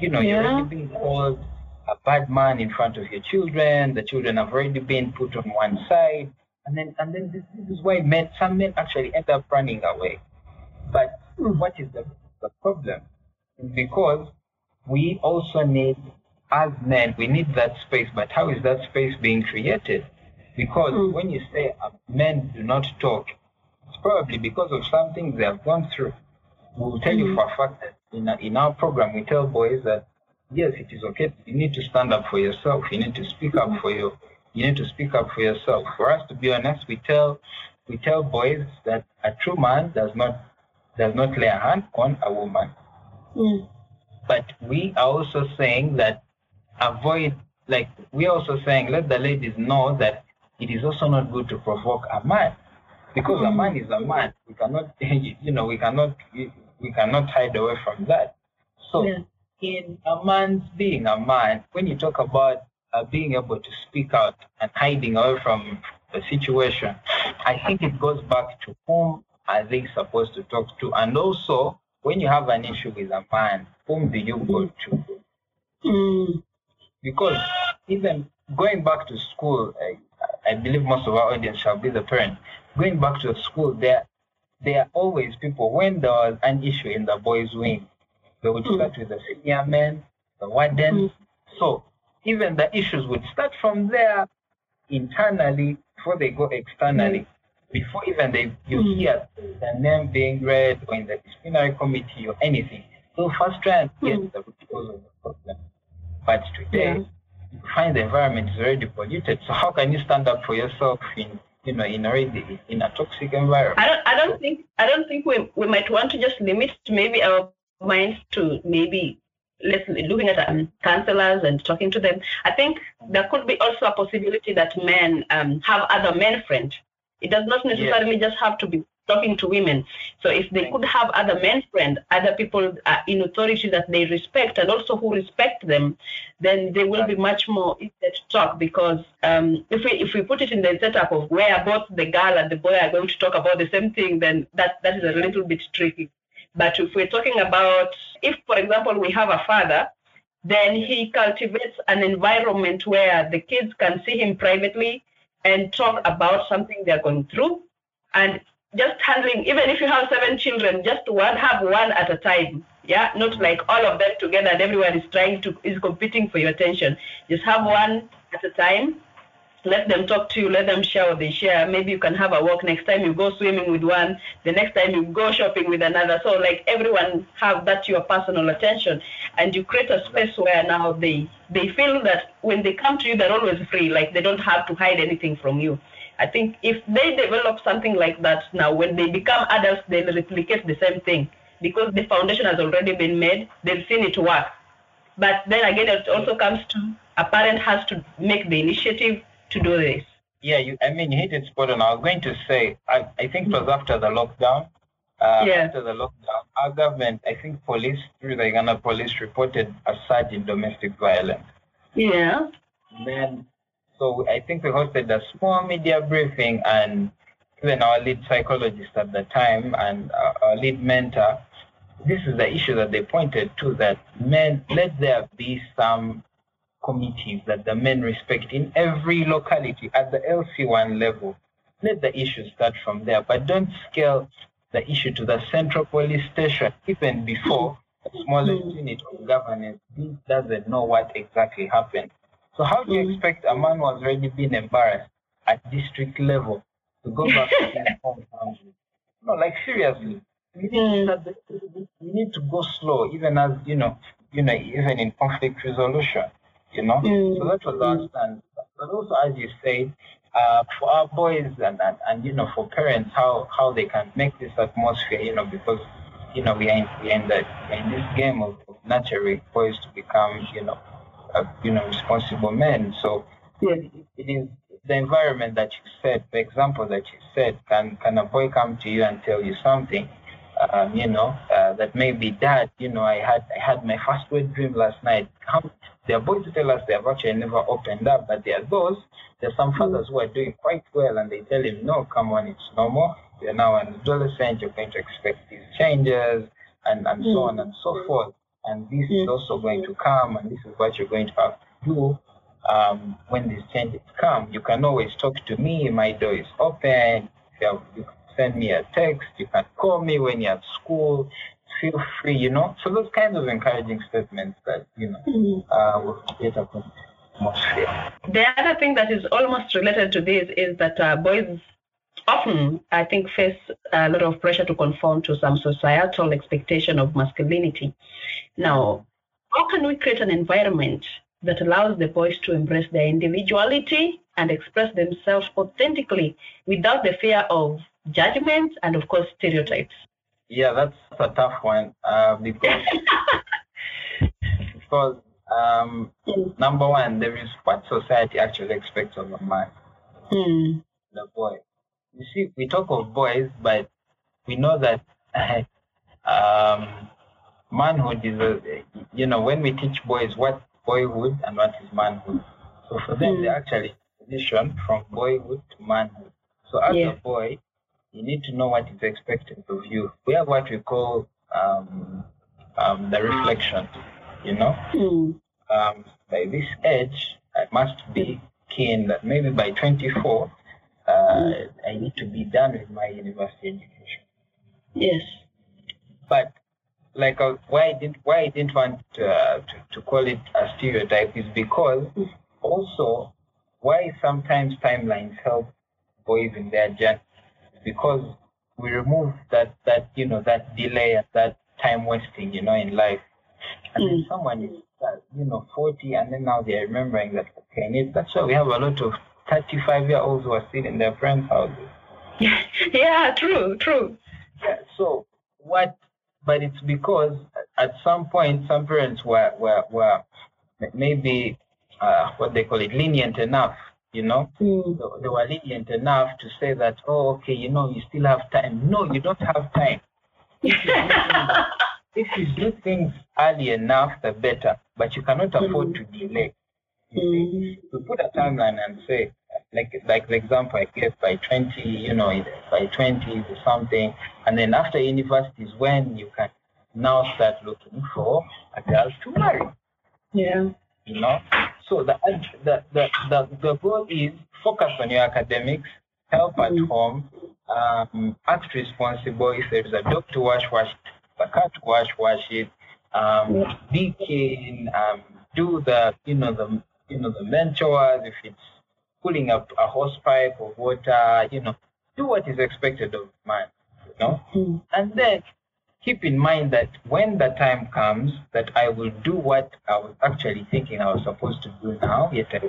You know, you're already being called a bad man in front of your children. The children have already been put on one side, and then and then this, this is why men, some men actually end up running away. But what is the, the problem? Because we also need, as men, we need that space. But how is that space being created? Because Mm. when you say uh, men do not talk, it's probably because of some things they have gone through. We'll tell you for a fact that in, a, in our program, we tell boys that yes, it is okay. You need to stand up for yourself. You need to speak up for you. You need to speak up for yourself. For us to be honest, we tell we tell boys that a true man does not does not lay a hand on a woman. Mm. But we are also saying that avoid like we're also saying let the ladies know that it is also not good to provoke a man because a man is a man. We cannot you know we cannot we cannot hide away from that. So Yeah. in a man's being a man, when you talk about uh, being able to speak out and hiding away from the situation, I think it goes back to whom are they supposed to talk to, and also when you have an issue with a man, whom do you go to? Mm. Because even going back to school, I, I believe most of our audience shall be the parent. Going back to school, there there are always people when there was an issue in the boys' wing, they would Mm. start with the senior men, the wardens. So even the issues would start from there internally before they go externally. Before even they you Mm. hear the name being read or in the disciplinary committee or anything, they'll first try and get Mm. the root cause of the problem. But today, Yeah. you find the environment is already polluted. So how can you stand up for yourself in you know in already in a toxic environment? I don't I don't think I don't think we we might want to just limit maybe our minds to maybe looking at um, counselors and talking to them. I think there could be also a possibility that men um, have other men friends. It does not necessarily just have to be talking to women. So if they could have other men friends, other people uh, in authority that they respect and also who respect them, then they will be much more easier to talk because um, if we if we put it in the setup of where both the girl and the boy are going to talk about the same thing, then that that is a little bit tricky. But if we're talking about if, for example, we have a father, then he cultivates an environment where the kids can see him privately and talk about something they're going through and just handling even if you have seven children just one have one at a time. Yeah? Not like all of them together and everyone is trying to is competing for your attention. Just have one at a time let them talk to you let them share what they share. Maybe you can have a walk next time you go swimming with one the next time you go shopping with another. So like everyone have that your personal attention. And you create a space where now they they feel that when they come to you they're always free. Like they don't have to hide anything from you. I think if they develop something like that now, when they become adults, they'll replicate the same thing. Because the foundation has already been made. They've seen it work. But then again, it also comes to a parent has to make the initiative to do this. Yeah, you, I mean, you hit it spot on. I was going to say, I, I think it was after the lockdown. Uh, Yeah. After the lockdown, our government, I think police, through the Uganda police, reported a surge in domestic violence. Yeah. Then, so I think we hosted a small media briefing, and even our lead psychologist at the time and our lead mentor, this is the issue that they pointed to that men, let there be some committees that the men respect in every locality at the LC1 level. Let the issue start from there, but don't scale the issue to the central police station even before the smallest unit of governance this doesn't know what exactly happened. So how do you Mm. expect a man who has already been embarrassed at district level to go back to his home country? No, like seriously. We need, to we need to go slow, even as you know, you know, even in conflict resolution. You know, Mm. so that was our stand. But also, as you said, uh, for our boys and, and, and you know for parents how how they can make this atmosphere you know because you know we are in, we are in, the, in this game of, of nurturing boys to become you know uh, you know responsible men so it, it is the environment that you said the example that you said can can a boy come to you and tell you something um, you know, uh, that maybe dad, you know, I had I had my first wet dream last night. How, there are boys who tell us they have actually never opened up, but there are those, there are some fathers who are doing quite well and they tell him, no, come on, it's normal. You're now an adolescent, you're going to expect these changes and, and so on and so forth. And this is also going to come and this is what you're going to have to do um, when these changes come. You can always talk to me, my door is open. You, have, you send me a text. You can call me when you're at school. Feel free, you know. So those kinds of encouraging statements that you know mm-hmm. uh, will create a atmosphere. The other thing that is almost related to this is that uh, boys often, I think, face a lot of pressure to conform to some societal expectation of masculinity. Now, how can we create an environment that allows the boys to embrace their individuality and express themselves authentically without the fear of judgments and of course stereotypes yeah that's a tough one uh, because because um, number one there is what society actually expects of a man mm. the boy you see we talk of boys but we know that um, manhood is a you know when we teach boys what boyhood and what is manhood so for them mm. they actually transition from boyhood to manhood so as yeah. a boy you need to know what is expected of you. We have what we call um, um, the reflection, you know. Mm. Um, by this age, I must be keen that maybe by 24, uh, mm. I need to be done with my university education. Yes. But like uh, why I didn't why I didn't want uh, to, to call it a stereotype is because mm. also why sometimes timelines help boys in their journey because we remove that that you know that delay and that time wasting you know in life. And mm. then someone is uh, you know 40 and then now they're remembering that okay and that's why we have a lot of 35 year olds who are still in their friends houses. Yeah true true. Yeah so what but it's because at some point some parents were were, were maybe uh, what they call it lenient enough you know mm. they were lenient enough to say that oh okay you know you still have time. No you don't have time. If you do things early enough the better. But you cannot afford to delay. Mm. to put a timeline and say like like the example I gave by 20 you know by 20 or something and then after university is when you can now start looking for a girl to marry. Yeah. You know so the, the, the, the, the goal is focus on your academics, help at mm-hmm. home, um, act responsible. If there is a dog to wash, wash the cat to wash, wash it. Um, be keen. Um, do the you know the you know the mentors. If it's pulling up a hose pipe of water, you know, do what is expected of man. You know, mm-hmm. and then keep in mind that when the time comes that I will do what I was actually thinking I was supposed to do now, yet I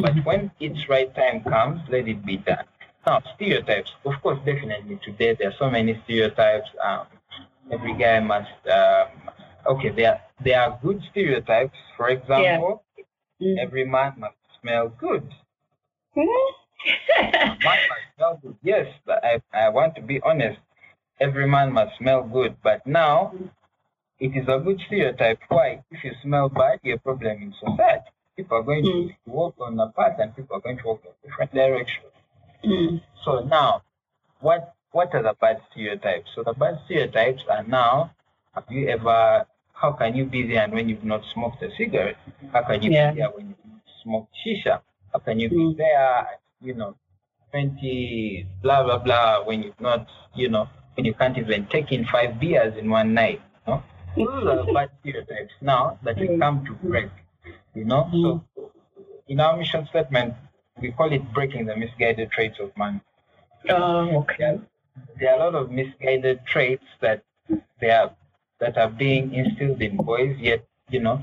But when its right time comes, let it be done. Now, stereotypes, of course, definitely today there are so many stereotypes. Um, every guy must, um, okay, there are, there are good stereotypes. For example, yeah. every man must smell good. Mm-hmm. man must smell good. Yes, I, I want to be honest every man must smell good. But now, it is a good stereotype. Why? If you smell bad, you're a problem in society. People are going mm. to walk on a path and people are going to walk in different directions. Mm. So now, what what are the bad stereotypes? So the bad stereotypes are now, have you ever, how can you be there and when you've not smoked a cigarette? How can you yeah. be there when you've smoked shisha? How can you mm. be there, you know, 20, blah, blah, blah, when you've not, you know, when you can't even take in five beers in one night. You know? Those are bad stereotypes now that we come to break. You know, so in our mission statement, we call it breaking the misguided traits of man. Oh, okay. There, there are a lot of misguided traits that they are that are being instilled in boys, yet you know,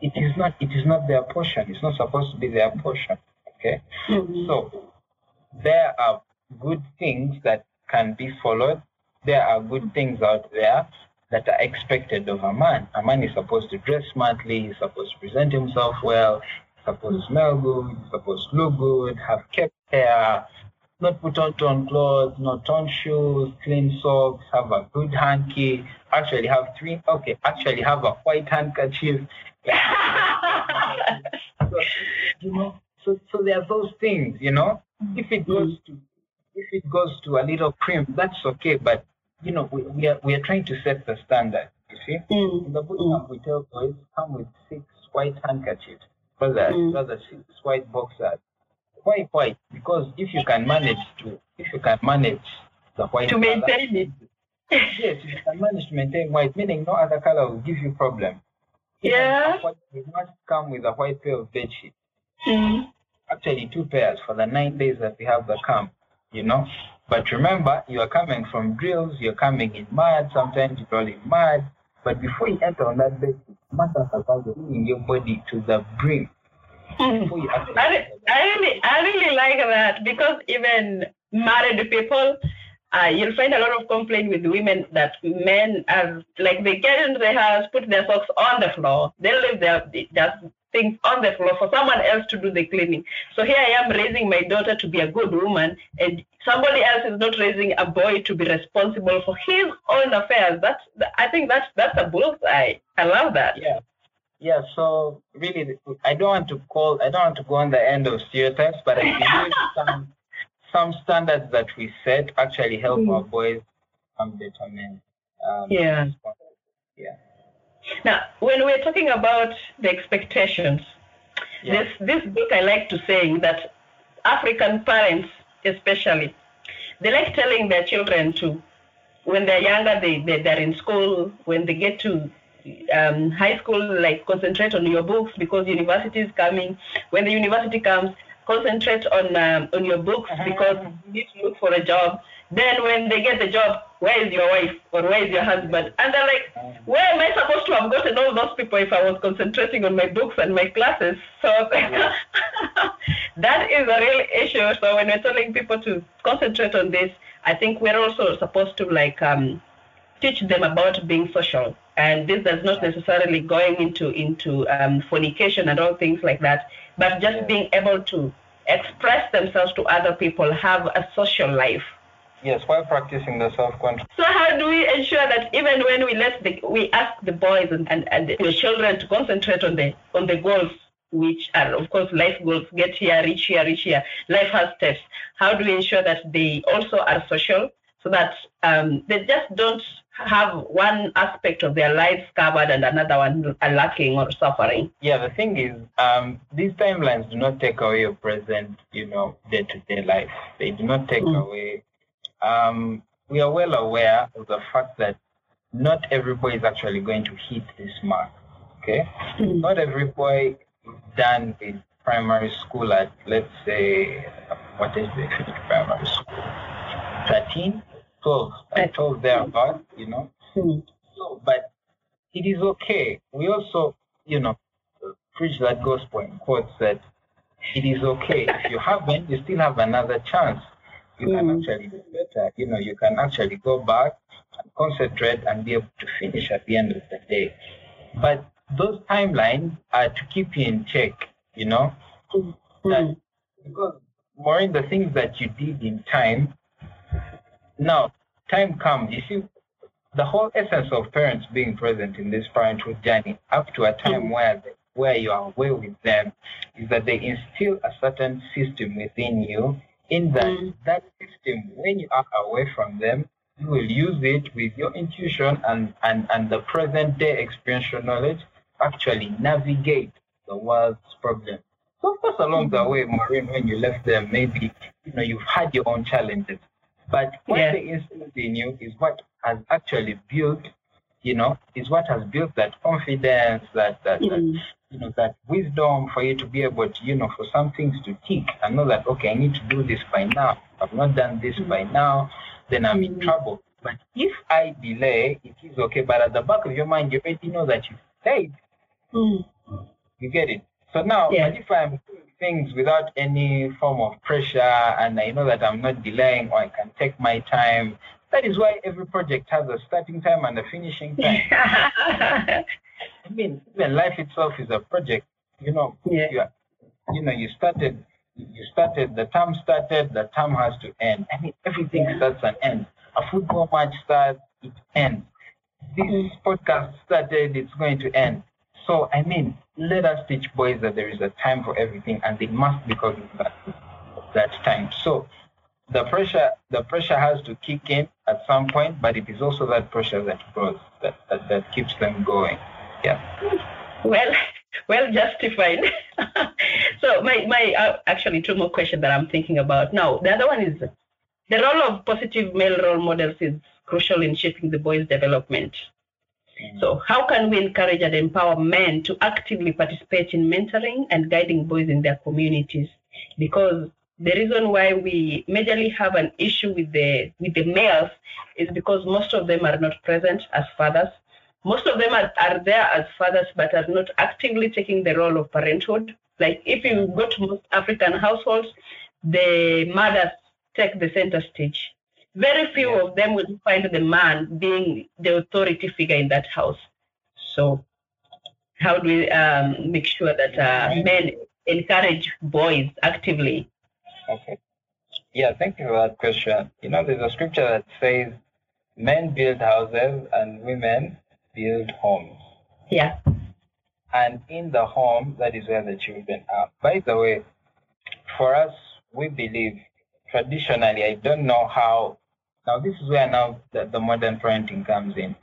it is not it is not their portion. It's not supposed to be their portion. Okay. Mhm. So there are good things that can be followed. There are good mm-hmm. things out there that are expected of a man. A man is supposed to dress smartly, he's supposed to present himself well, he's supposed to smell good, he's supposed to look good, have kept hair, not put on torn clothes, not torn shoes, clean socks, have a good hanky, actually have three, okay, actually have a white handkerchief. so, you know, so, so there are those things, you know. Mm-hmm. If it goes to if it goes to a little prim, that's okay. But you know, we, we are we are trying to set the standard. You see, Mm. in the boot camp we tell boys come with six white handkerchiefs, rather Mm. rather six white boxers. Why white? Because if you can manage to if you can manage the white To color- maintain it. yes, if you can manage to maintain white, meaning no other color will give you problem. Yeah. You must come with a white pair of bed sheets Mm. actually two pairs for the nine days that we have the camp, you know. But remember, you are coming from drills, you're coming in mud, sometimes you're all in mud. But before you enter on that bed, you must have survived in your body to the brim. Mm. Before you actually I, I really, I really like that because even married people, uh, you'll find a lot of complaint with women that men are like they get into the house, put their socks on the floor, they leave their their things on the floor for someone else to do the cleaning. So here I am raising my daughter to be a good woman, and somebody else is not raising a boy to be responsible for his own affairs. That's I think that's that's a bullseye. I love that. yeah. Yeah, so really, I don't want to call, I don't want to go on the end of stereotypes, but I believe some, some standards that we set actually help Mm. our boys become better men. Um, Yeah. Yeah. Now, when we're talking about the expectations, Yeah. this this book I like to say that African parents, especially, they like telling their children to, when they're younger, they, they they're in school. When they get to um, high school, like concentrate on your books because university is coming. When the university comes, concentrate on um, on your books because you need to look for a job. Then when they get the job, where is your wife or where is your husband? And they're like, where am I supposed to have gotten all those people if I was concentrating on my books and my classes? So that is a real issue. So when we're telling people to concentrate on this, I think we're also supposed to like um, teach them about being social. And this does not necessarily going into into um, fornication and all things like that, but just Yeah. being able to express themselves to other people, have a social life. Yes, while practicing the self-control. So how do we ensure that even when we let the we ask the boys and, and, and the children to concentrate on the on the goals which are of course life goals, get here, reach here, reach here. Life has steps. How do we ensure that they also are social so that um, they just don't have one aspect of their lives covered and another one lacking or suffering? Yeah, the thing is, um, these timelines do not take away your present, you know, day-to-day life. They do not take Mm. away. Um, we are well aware of the fact that not every boy is actually going to hit this mark. Okay, Mm. not every boy is done with primary school at, let's say, what is the primary school? 13, 12, uh, 12 thereabout, you know. Mm. So, but it is okay. We also, you know, preach that gospel in quotes that it is okay. If you haven't, you still have another chance. You can Mm. actually do better. You know, you can actually go back and concentrate and be able to finish at the end of the day. But those timelines are to keep you in check, you know, Mm. that because Maureen, the things that you did in time, now time comes. You see, the whole essence of parents being present in this parenthood journey up to a time Mm. where where you are away with them is that they instill a certain system within you in that Mm. that system when you are away from them you will use it with your intuition and and and the present day experiential knowledge actually navigate the world's problems so of course along the way maureen when you left them maybe you know you've had your own challenges but what Yeah. they instilled in you is what has actually built you know is what has built that confidence that that, that Mm. You know that wisdom for you to be able to you know for some things to tick and know that okay i need to do this by now i've not done this by now then i'm in Mhm. trouble but if i delay it is okay but at the back of your mind you already know that you delayed Mm. you get it so now Yeah. but if i'm doing things without any form of pressure, and I know that I'm not delaying or I can take my time. That is why every project has a starting time and a finishing time. I mean, even life itself is a project. You know, Yeah. you, are- you know, you started, you started, the term started, the term has to end. I mean, everything Yeah. starts and ends. A football match starts, it ends. This Mm. podcast started, it's going to end. So, I mean, let us teach boys that there is a time for everything and they must be cognizant of that, that time. So, the pressure, the pressure has to kick in at some point, but it is also that pressure that grows, that, that, that keeps them going. Yeah. well, well justified. so my my uh, actually two more questions that I'm thinking about now. The other one is the role of positive male role models is crucial in shaping the boys' development. So how can we encourage and empower men to actively participate in mentoring and guiding boys in their communities? Because the reason why we majorly have an issue with the with the males is because most of them are not present as fathers. Most of them are, are there as fathers but are not actively taking the role of parenthood. Like if you go to most African households, the mothers take the center stage. Very few Yeah. of them will find the man being the authority figure in that house. So, how do we um, make sure that uh, men encourage boys actively? Okay. Yeah, thank you for that question. You know, there's a scripture that says, men build houses and women build homes. Yeah. And in the home, that is where the children are. By the way, for us, we believe traditionally, I don't know how, now this is where now the, the modern parenting comes in.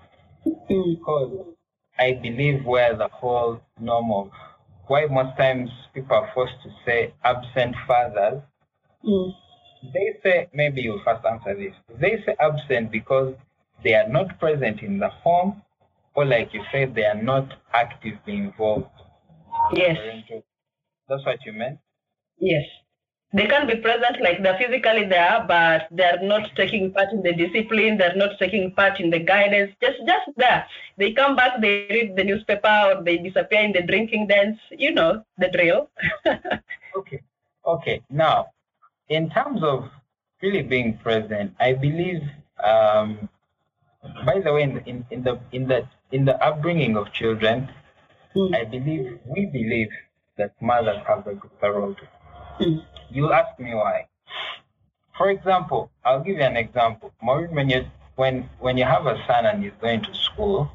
Mm. Because I believe where the whole norm of why most times people are forced to say absent fathers Mm. they say maybe you first answer this. They say absent because they are not present in the home, or like you said, they are not actively involved. Yes. That's what you meant. Yes. They can be present, like they're physically there, but they're not taking part in the discipline. They're not taking part in the guidance. Just, just there. They come back, they read the newspaper, or they disappear in the drinking dance. You know the drill. Okay. Okay. Now, in terms of really being present, I believe. Um, by the way, in, in, in the in the in the upbringing of children, Mm. I believe we believe that mothers have a greater role Mm. You ask me why. For example, I'll give you an example. Maureen, when you when when you have a son and he's going to school,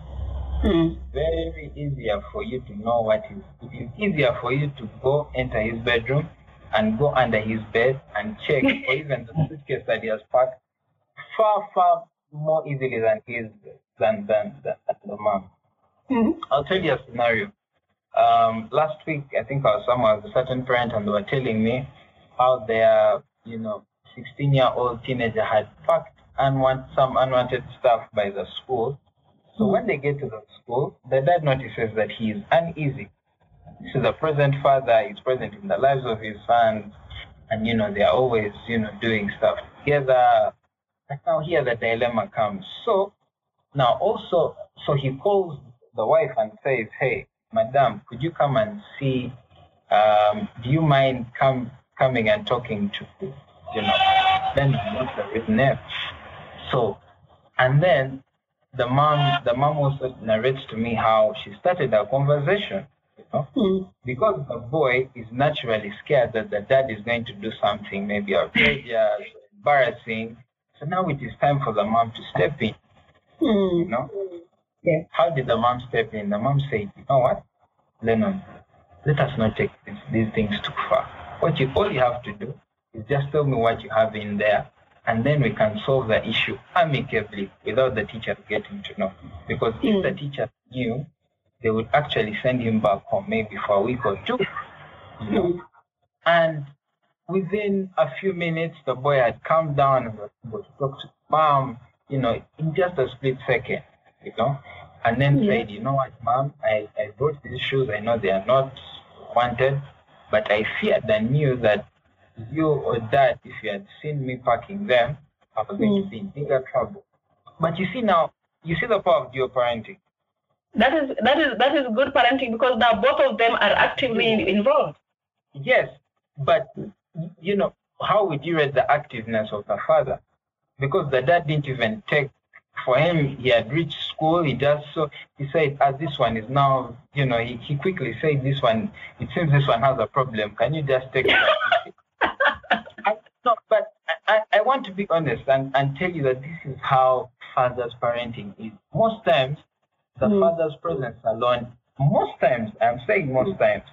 Mm. very easier for you to know what is. It is easier for you to go enter his bedroom and go under his bed and check, or even the suitcase that he has packed, far far more easily than his than than, than the mom. Mm. I'll tell you a scenario. Um, last week, I think I was somewhere with a certain parent, and they were telling me how their, you know, 16-year-old teenager had packed unwanted some unwanted stuff by the school. So when they get to the school, the dad notices that he is uneasy. This is a present father. He's present in the lives of his sons, and you know they are always, you know, doing stuff together. Now here the dilemma comes. So now also, so he calls the wife and says, "Hey, madam, could you come and see? Um, do you mind come coming and talking to, you know, then what's the? So, and then the mom, the mom also narrates to me how she started a conversation, you know, Mm. because the boy is naturally scared that the dad is going to do something maybe outrageous, embarrassing. So now it is time for the mom to step in, you Mm. know. Yeah. How did the mom step in? The mom said, you know what, Lennon, let us not take these, these things too far. What you all you have to do is just tell me what you have in there, and then we can solve the issue amicably without the teacher getting to know. Because if Mm. the teacher knew, they would actually send him back home maybe for a week or two. You know? Mm. And within a few minutes, the boy had calmed down and was able to talk to mom, you know, in just a split second, you know, and then Yeah. said, you know what, mom, I, I brought these shoes. I know they are not wanted, but I feared and knew that you or dad, if you had seen me packing them, I was going to Mm. be in bigger trouble. But you see now, you see the power of dual parenting. That is that is that is good parenting because now both of them are actively involved. Yes, but you know, how would you rate the activeness of the father? Because the dad didn't even take for him, he had reached school. He just so he said, "As this one is now, you know." He, he quickly said, "This one, it seems this one has a problem. Can you just take it?" I, no, but I, I want to be honest and, and tell you that this is how father's parenting is. Most times, the mm. father's presence alone, most times, I'm saying most times,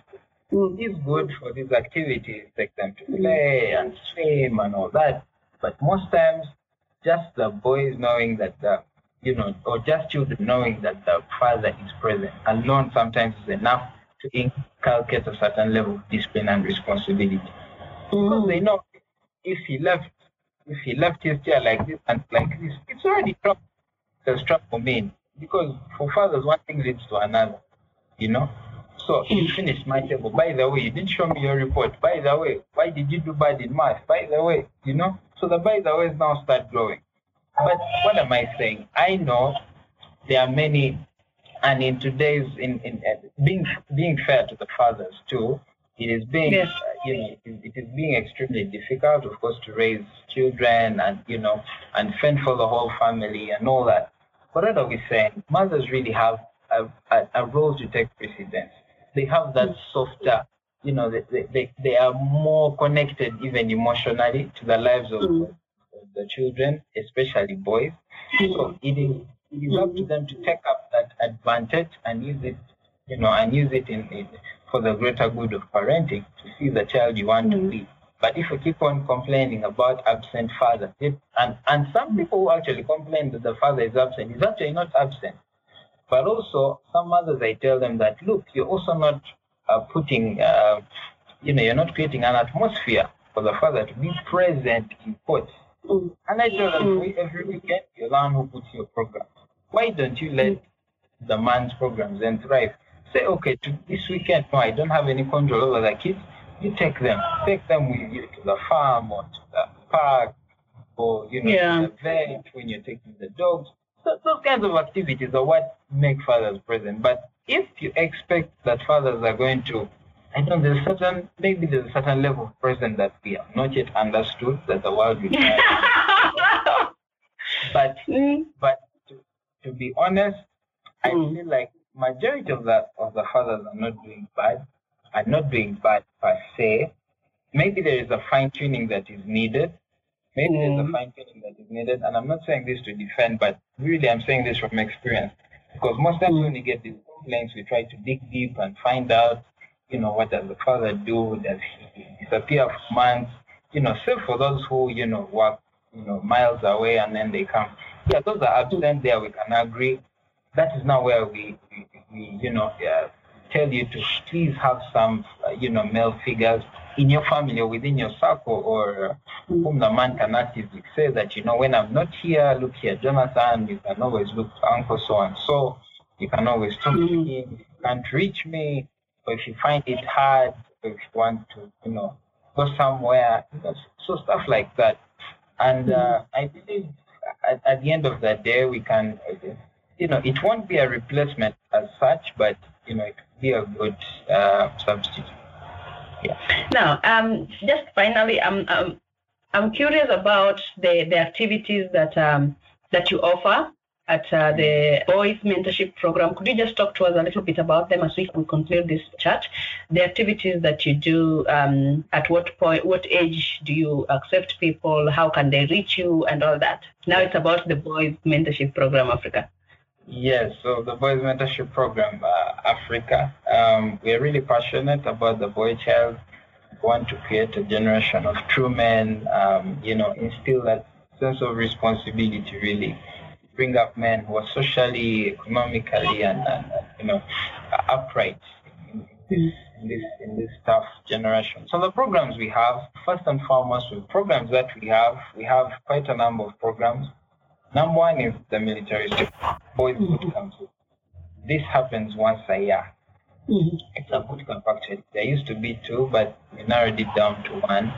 mm. is good for these activities. Take them to play and swim and all that. But most times, just the boys knowing that the you know, or just children knowing that the father is present alone sometimes is enough to inculcate a certain level of discipline and responsibility. Mm. Because they know if he left if he left his chair like this and like this, it's already trouble. There's trouble me. Because for fathers one thing leads to another, you know. So he finished my table. By the way, you didn't show me your report. By the way, why did you do bad in math? By the way, you know. So the by the ways now start growing. But what am I saying? I know there are many, and in today's in, in uh, being being fair to the fathers too, it is being yes. uh, you know it, it is being extremely difficult, of course, to raise children and you know and fend for the whole family and all that. But what are we saying? Mothers really have a, a, a role to take precedence. They have that softer you know, they, they, they are more connected even emotionally to the lives of mm. the children, especially boys. Mm. So it is, it is up to them to take up that advantage and use it, you know, and use it in, in for the greater good of parenting to see the child you want mm. to be. But if you keep on complaining about absent father, it, and, and some people who actually complain that the father is absent, he's actually not absent. But also, some mothers, I tell them that, look, you're also not uh, putting, uh, you know, you're not creating an atmosphere for the father to be present in court. Mm. And I tell them mm. every weekend, you learn who puts your program. Why don't you let the man's programs then thrive? Say, okay, to this weekend, no, I don't have any control over the kids. You take them, take them with you to the farm or to the park or, you know, yeah. to the vet when you're taking the dogs. Those kinds of activities are what make fathers present. But if you expect that fathers are going to, I don't know there's certain, maybe there's a certain level of presence that we have not yet understood that the world requires. but, mm. but to, to be honest, I mm. feel like majority of the of the fathers are not doing bad, are not doing bad per se. Maybe there is a fine tuning that is needed. Maybe mm. there's a mm. fine tuning that is needed, and I'm not saying this to defend, but really I'm saying this from experience. Because most times when you get these complaints, we try to dig deep and find out, you know, what does the father do? Does he disappear for months? You know, save for those who, you know, work, you know, miles away and then they come. Yeah, those are absent there, we can agree. That is now where we, we, we you know, uh, tell you to please have some, uh, you know, male figures in your family or within your circle or uh, whom the man can actively say that, you know, when I'm not here, look here, Jonathan, you can always look to Uncle so and so. You can always talk to him. If you can't reach me, or if you find it hard, or if you want to, you know, go somewhere, you know, so stuff like that. And uh, I believe at, at, the end of the day, we can, you know, it won't be a replacement as such, but, you know, it could be a good uh, substitute. Yeah. Now, um, just finally, I'm, I'm, I'm curious about the, the activities that, um, that you offer at uh, the Boys Mentorship Program. Could you just talk to us a little bit about them as we can conclude this chat? The activities that you do, um, at what point, what age do you accept people? How can they reach you, and all that? Now it's about the Boys Mentorship Program Africa. Yes, so the Boys Mentorship Program uh, Africa, um, we're really passionate about the boy child. Want to create a generation of true men, um, you know, instill that sense of responsibility really bring up men who are socially, economically, and, and you know, upright in, this, in this in this tough generation. So the programs we have, first and foremost, the programs that we have, we have quite a number of programs. Number one is the military boys boot camp. This happens once a year. Mm-hmm. It's a good camp actually. There used to be two, but we narrowed it down to one.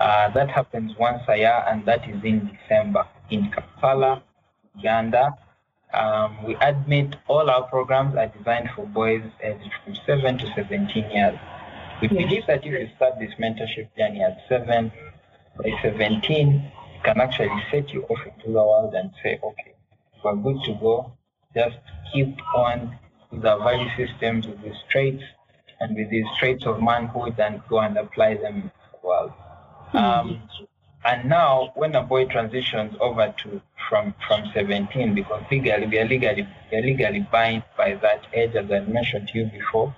Uh, that happens once a year, and that is in December in Kampala, Uganda. Um, we admit all our programs are designed for boys aged from 7 to 17 years. We believe that if you start this mentorship journey at seven, by 17, it can actually set you off into the world and say, okay, we're good to go. Just keep on with our value systems, with these traits, and with these traits of manhood, and go and apply them well. Um, and now, when a boy transitions over to from from 17, because legally we are legally we are legally bound by that age, as I mentioned to you before.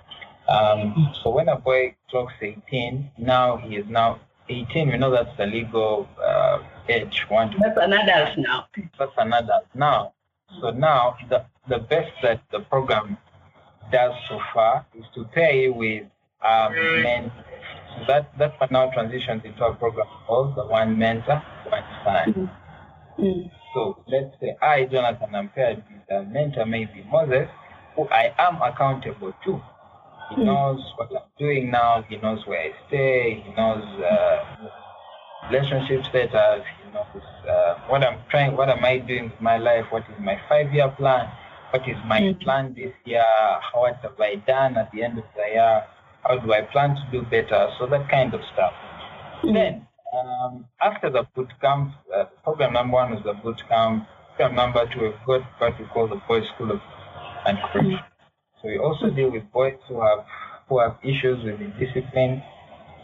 Um, so when a boy clocks 18, now he is now 18. We know that's the legal uh, age. One That's an adult now. that's an adult now. So now the the best that the program does so far is to pair you with um, men. So that that now transitions into a program called the one mentor, one son. Mm. So let's say I, Jonathan, am paired with a mentor, maybe Moses, who I am accountable to. He Mm. knows what I'm doing now. He knows where I stay. He knows uh, relationship status. He knows uh, what I'm trying. What am I doing with my life? What is my five-year plan? What is my Mm. plan this year? How what have I done at the end of the year? How do I plan to do better? So that kind of stuff. Then, um, after the boot camp, uh, program number one was the boot camp. Program number two, we've got what we call the Boys School of and Correction. So we also deal with boys who have who have issues with the discipline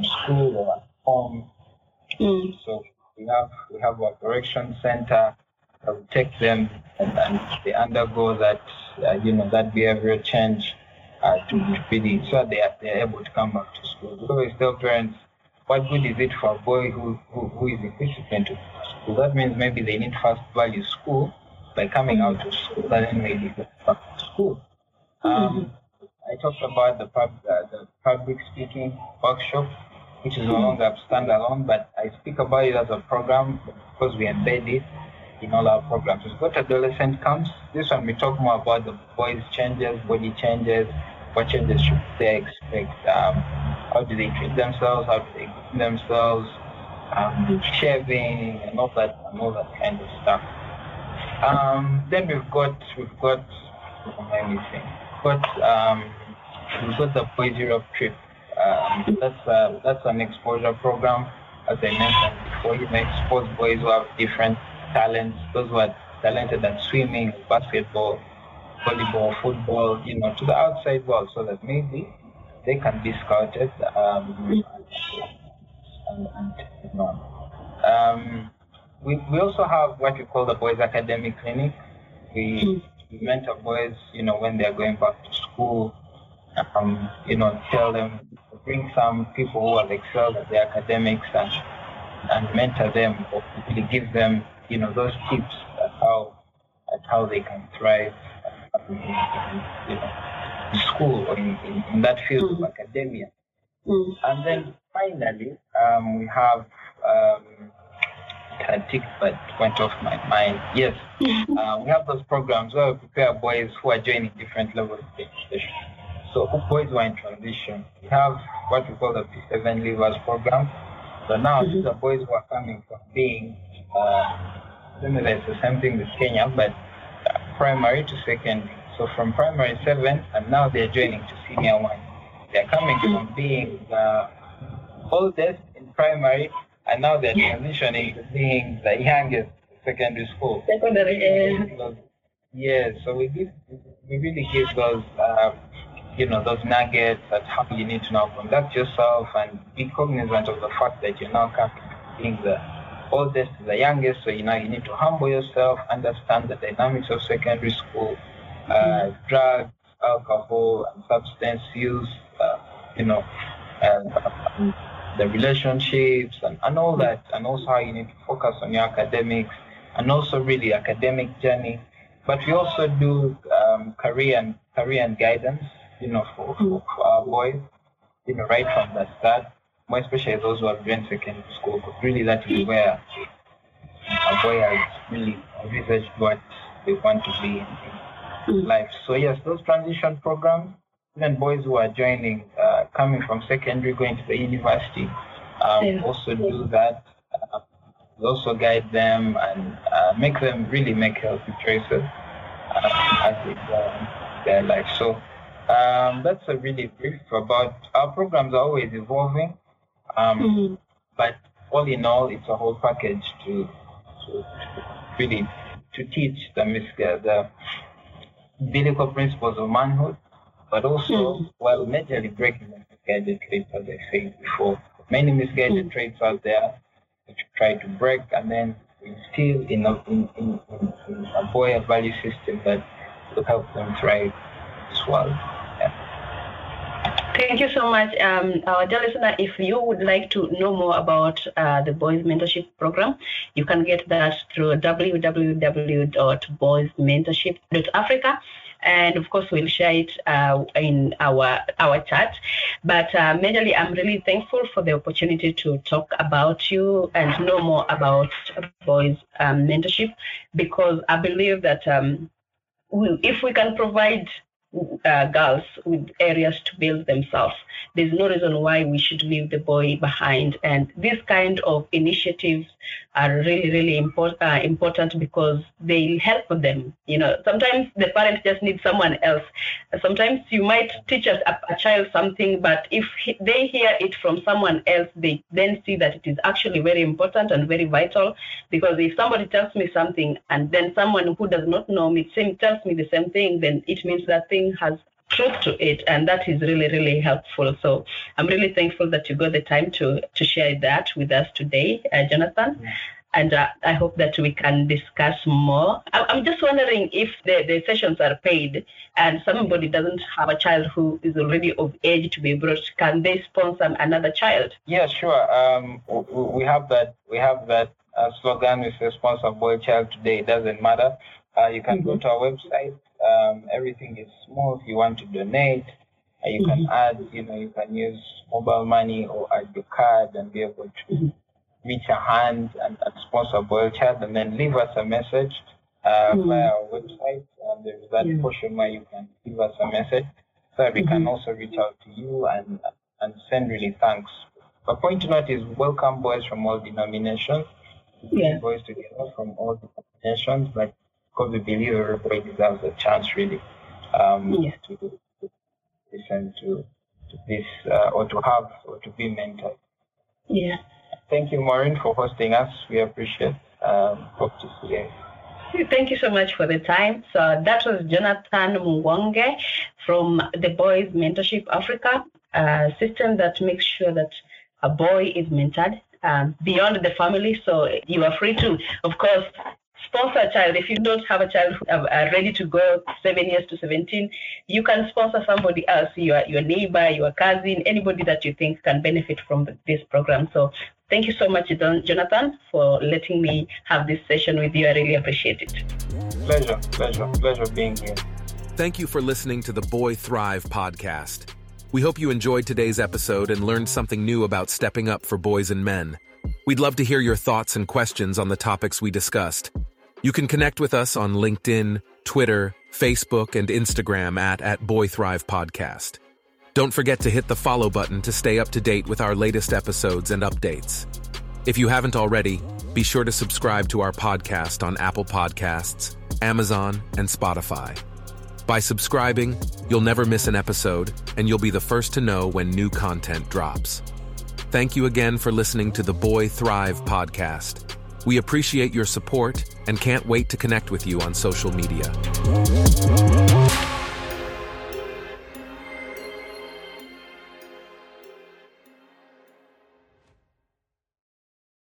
school or at home. Mm. So we have we have a correction center that will take them and, and they undergo that uh, you know that behavioral change uh, to, to really so that they are, they are able to come back to school. We tell parents, what good is it for a boy who, who, who is indisciplined to school? That means maybe they need first value school by coming out of school, and then maybe go back to school. Um, I talked about the, pub, uh, the public speaking workshop, which is no longer standalone, but I speak about it as a program because we embed it in all our programs. We've got adolescent camps. This one we talk more about the boys' changes, body changes, what changes should they expect, um, how do they treat themselves, how do they groom themselves, um, shaving, and all that, and all that kind of stuff. Um, then we've got we've got am I missing? We've got um, we've got the Boys Europe trip. Um, that's uh, that's an exposure program, as I mentioned before. You may expose boys who have different talents, those who are talented at swimming, basketball, volleyball, football, you know, to the outside world, so that maybe they can be scouted um, and, and you know, um, we, we also have what we call the Boys Academic Clinic. We, we mentor boys, you know, when they're going back to school, um, you know, tell them, bring some people who have excelled at their academics and, and mentor them or really give them, you know, those tips at how, at how they can thrive in, in, you know, in school or in, in, in that field of academia. Mm. And then finally, um, we have um, I tick but went off my mind. Yes, uh, we have those programs where we prepare boys who are joining different levels of education. So who boys who are in transition, we have what we call the P7 Leavers program. So now these are boys who are coming from being, uh, I don't know if it's the same thing with Kenya, but uh, primary to secondary. So from primary seven, and now they're joining to senior one. They're coming from being the oldest in primary, and now they're transitioning to being the youngest in secondary school. Secondary. Uh, Yeah, so we give, we really give those, uh, you know, those nuggets at how you need to now conduct yourself and be cognizant of the fact that you're now being the oldest the youngest. So you know you need to humble yourself, understand the dynamics of secondary school, uh, drugs, alcohol, and substance use. Uh, you know, and, the relationships and, and all that, and also how you need to focus on your academics, and also really academic journey. But we also do um, career and career and guidance, you know, for, for, for our boys, you know, right from the start, more especially those who have joined secondary school, because really that is where a boy has really researched what they want to be in, in life. So yes, those transition programs, even boys who are joining, uh, coming from secondary, going to the university, um, Yeah. also do that. Uh, also guide them and uh, make them really make healthy choices uh, as they go their life. So Um, that's a really brief about our programs are always evolving. Um, Mm-hmm. but all in all, it's a whole package to, to, to really to teach the mis- the biblical principles of manhood, but also Mm. well, majorly breaking the misguided traits, as I said before. Many misguided Mm. traits out there which try to break, and then instill in a in, in, in, in a boy a value system that will help them thrive as well. Thank you so much. Um, our dear listener, if you would like to know more about uh, the Boys Mentorship Program, you can get that through www.boysmentorship.africa. And of course, we'll share it uh, in our our chat. But uh, majorly, I'm really thankful for the opportunity to talk about you and know more about boys um, mentorship because I believe that um, we, if we can provide uh, girls with areas to build themselves. There's no reason why we should leave the boy behind. And these kind of initiatives are really, really important, uh, important because they help them. You know, sometimes the parents just need someone else. Sometimes you might teach a, a child something, but if he, they hear it from someone else, they then see that it is actually very important and very vital. Because if somebody tells me something and then someone who does not know me same, tells me the same thing, then it means that thing has truth to it and that is really really helpful so i'm really thankful that you got the time to to share that with us today uh, jonathan and uh, i hope that we can discuss more I- i'm just wondering if the, the sessions are paid and somebody doesn't have a child who is already of age to be brought can they sponsor another child Yeah, sure. Um, we have that. We have that uh, slogan. We say "Sponsor boy, child today." It doesn't matter. Uh, you can go to our website. Um, everything is smooth. You want to donate, you can add. You know, you can use mobile money or add your card and be able to Mhm. reach a hand and, and sponsor boy, child, and then leave us a message uh, Mhm. via our website. Um, there is that Yeah. portion where you can leave us a message, so that we can Mhm. also reach out to you and and send really thanks. The point to note is welcome boys from all denominations. Yeah. boys together from all denominations, but because we believe every boy deserves a chance really um, Yeah. to, to listen to, to this uh, or to have or to be mentored. yeah Thank you, Maureen, for hosting us. We appreciate. Um, hope to see you. Thank you so much for the time. So that was Jonathan Muwonge from the Boys Mentorship Africa, a system that makes sure that a boy is mentored um, beyond the family. So you are free to, of course, sponsor a child. If you don't have a child who are are ready to go seven years to 17, you can sponsor somebody else, your, your neighbor, your cousin, anybody that you think can benefit from this program. So thank you so much, Jonathan, for letting me have this session with you. I really appreciate it. Pleasure, pleasure, pleasure being here. Thank you for listening to the Boy Thrive podcast. We hope you enjoyed today's episode and learned something new about stepping up for boys and men. We'd love to hear your thoughts and questions on the topics we discussed. You can connect with us on LinkedIn, Twitter, Facebook, and Instagram at, at Boy Thrive Podcast. Don't forget to hit the follow button to stay up to date with our latest episodes and updates. If you haven't already, be sure to subscribe to our podcast on Apple Podcasts, Amazon, and Spotify. By subscribing, you'll never miss an episode, and you'll be the first to know when new content drops. Thank you again for listening to the Boy Thrive podcast. We appreciate your support and can't wait to connect with you on social media.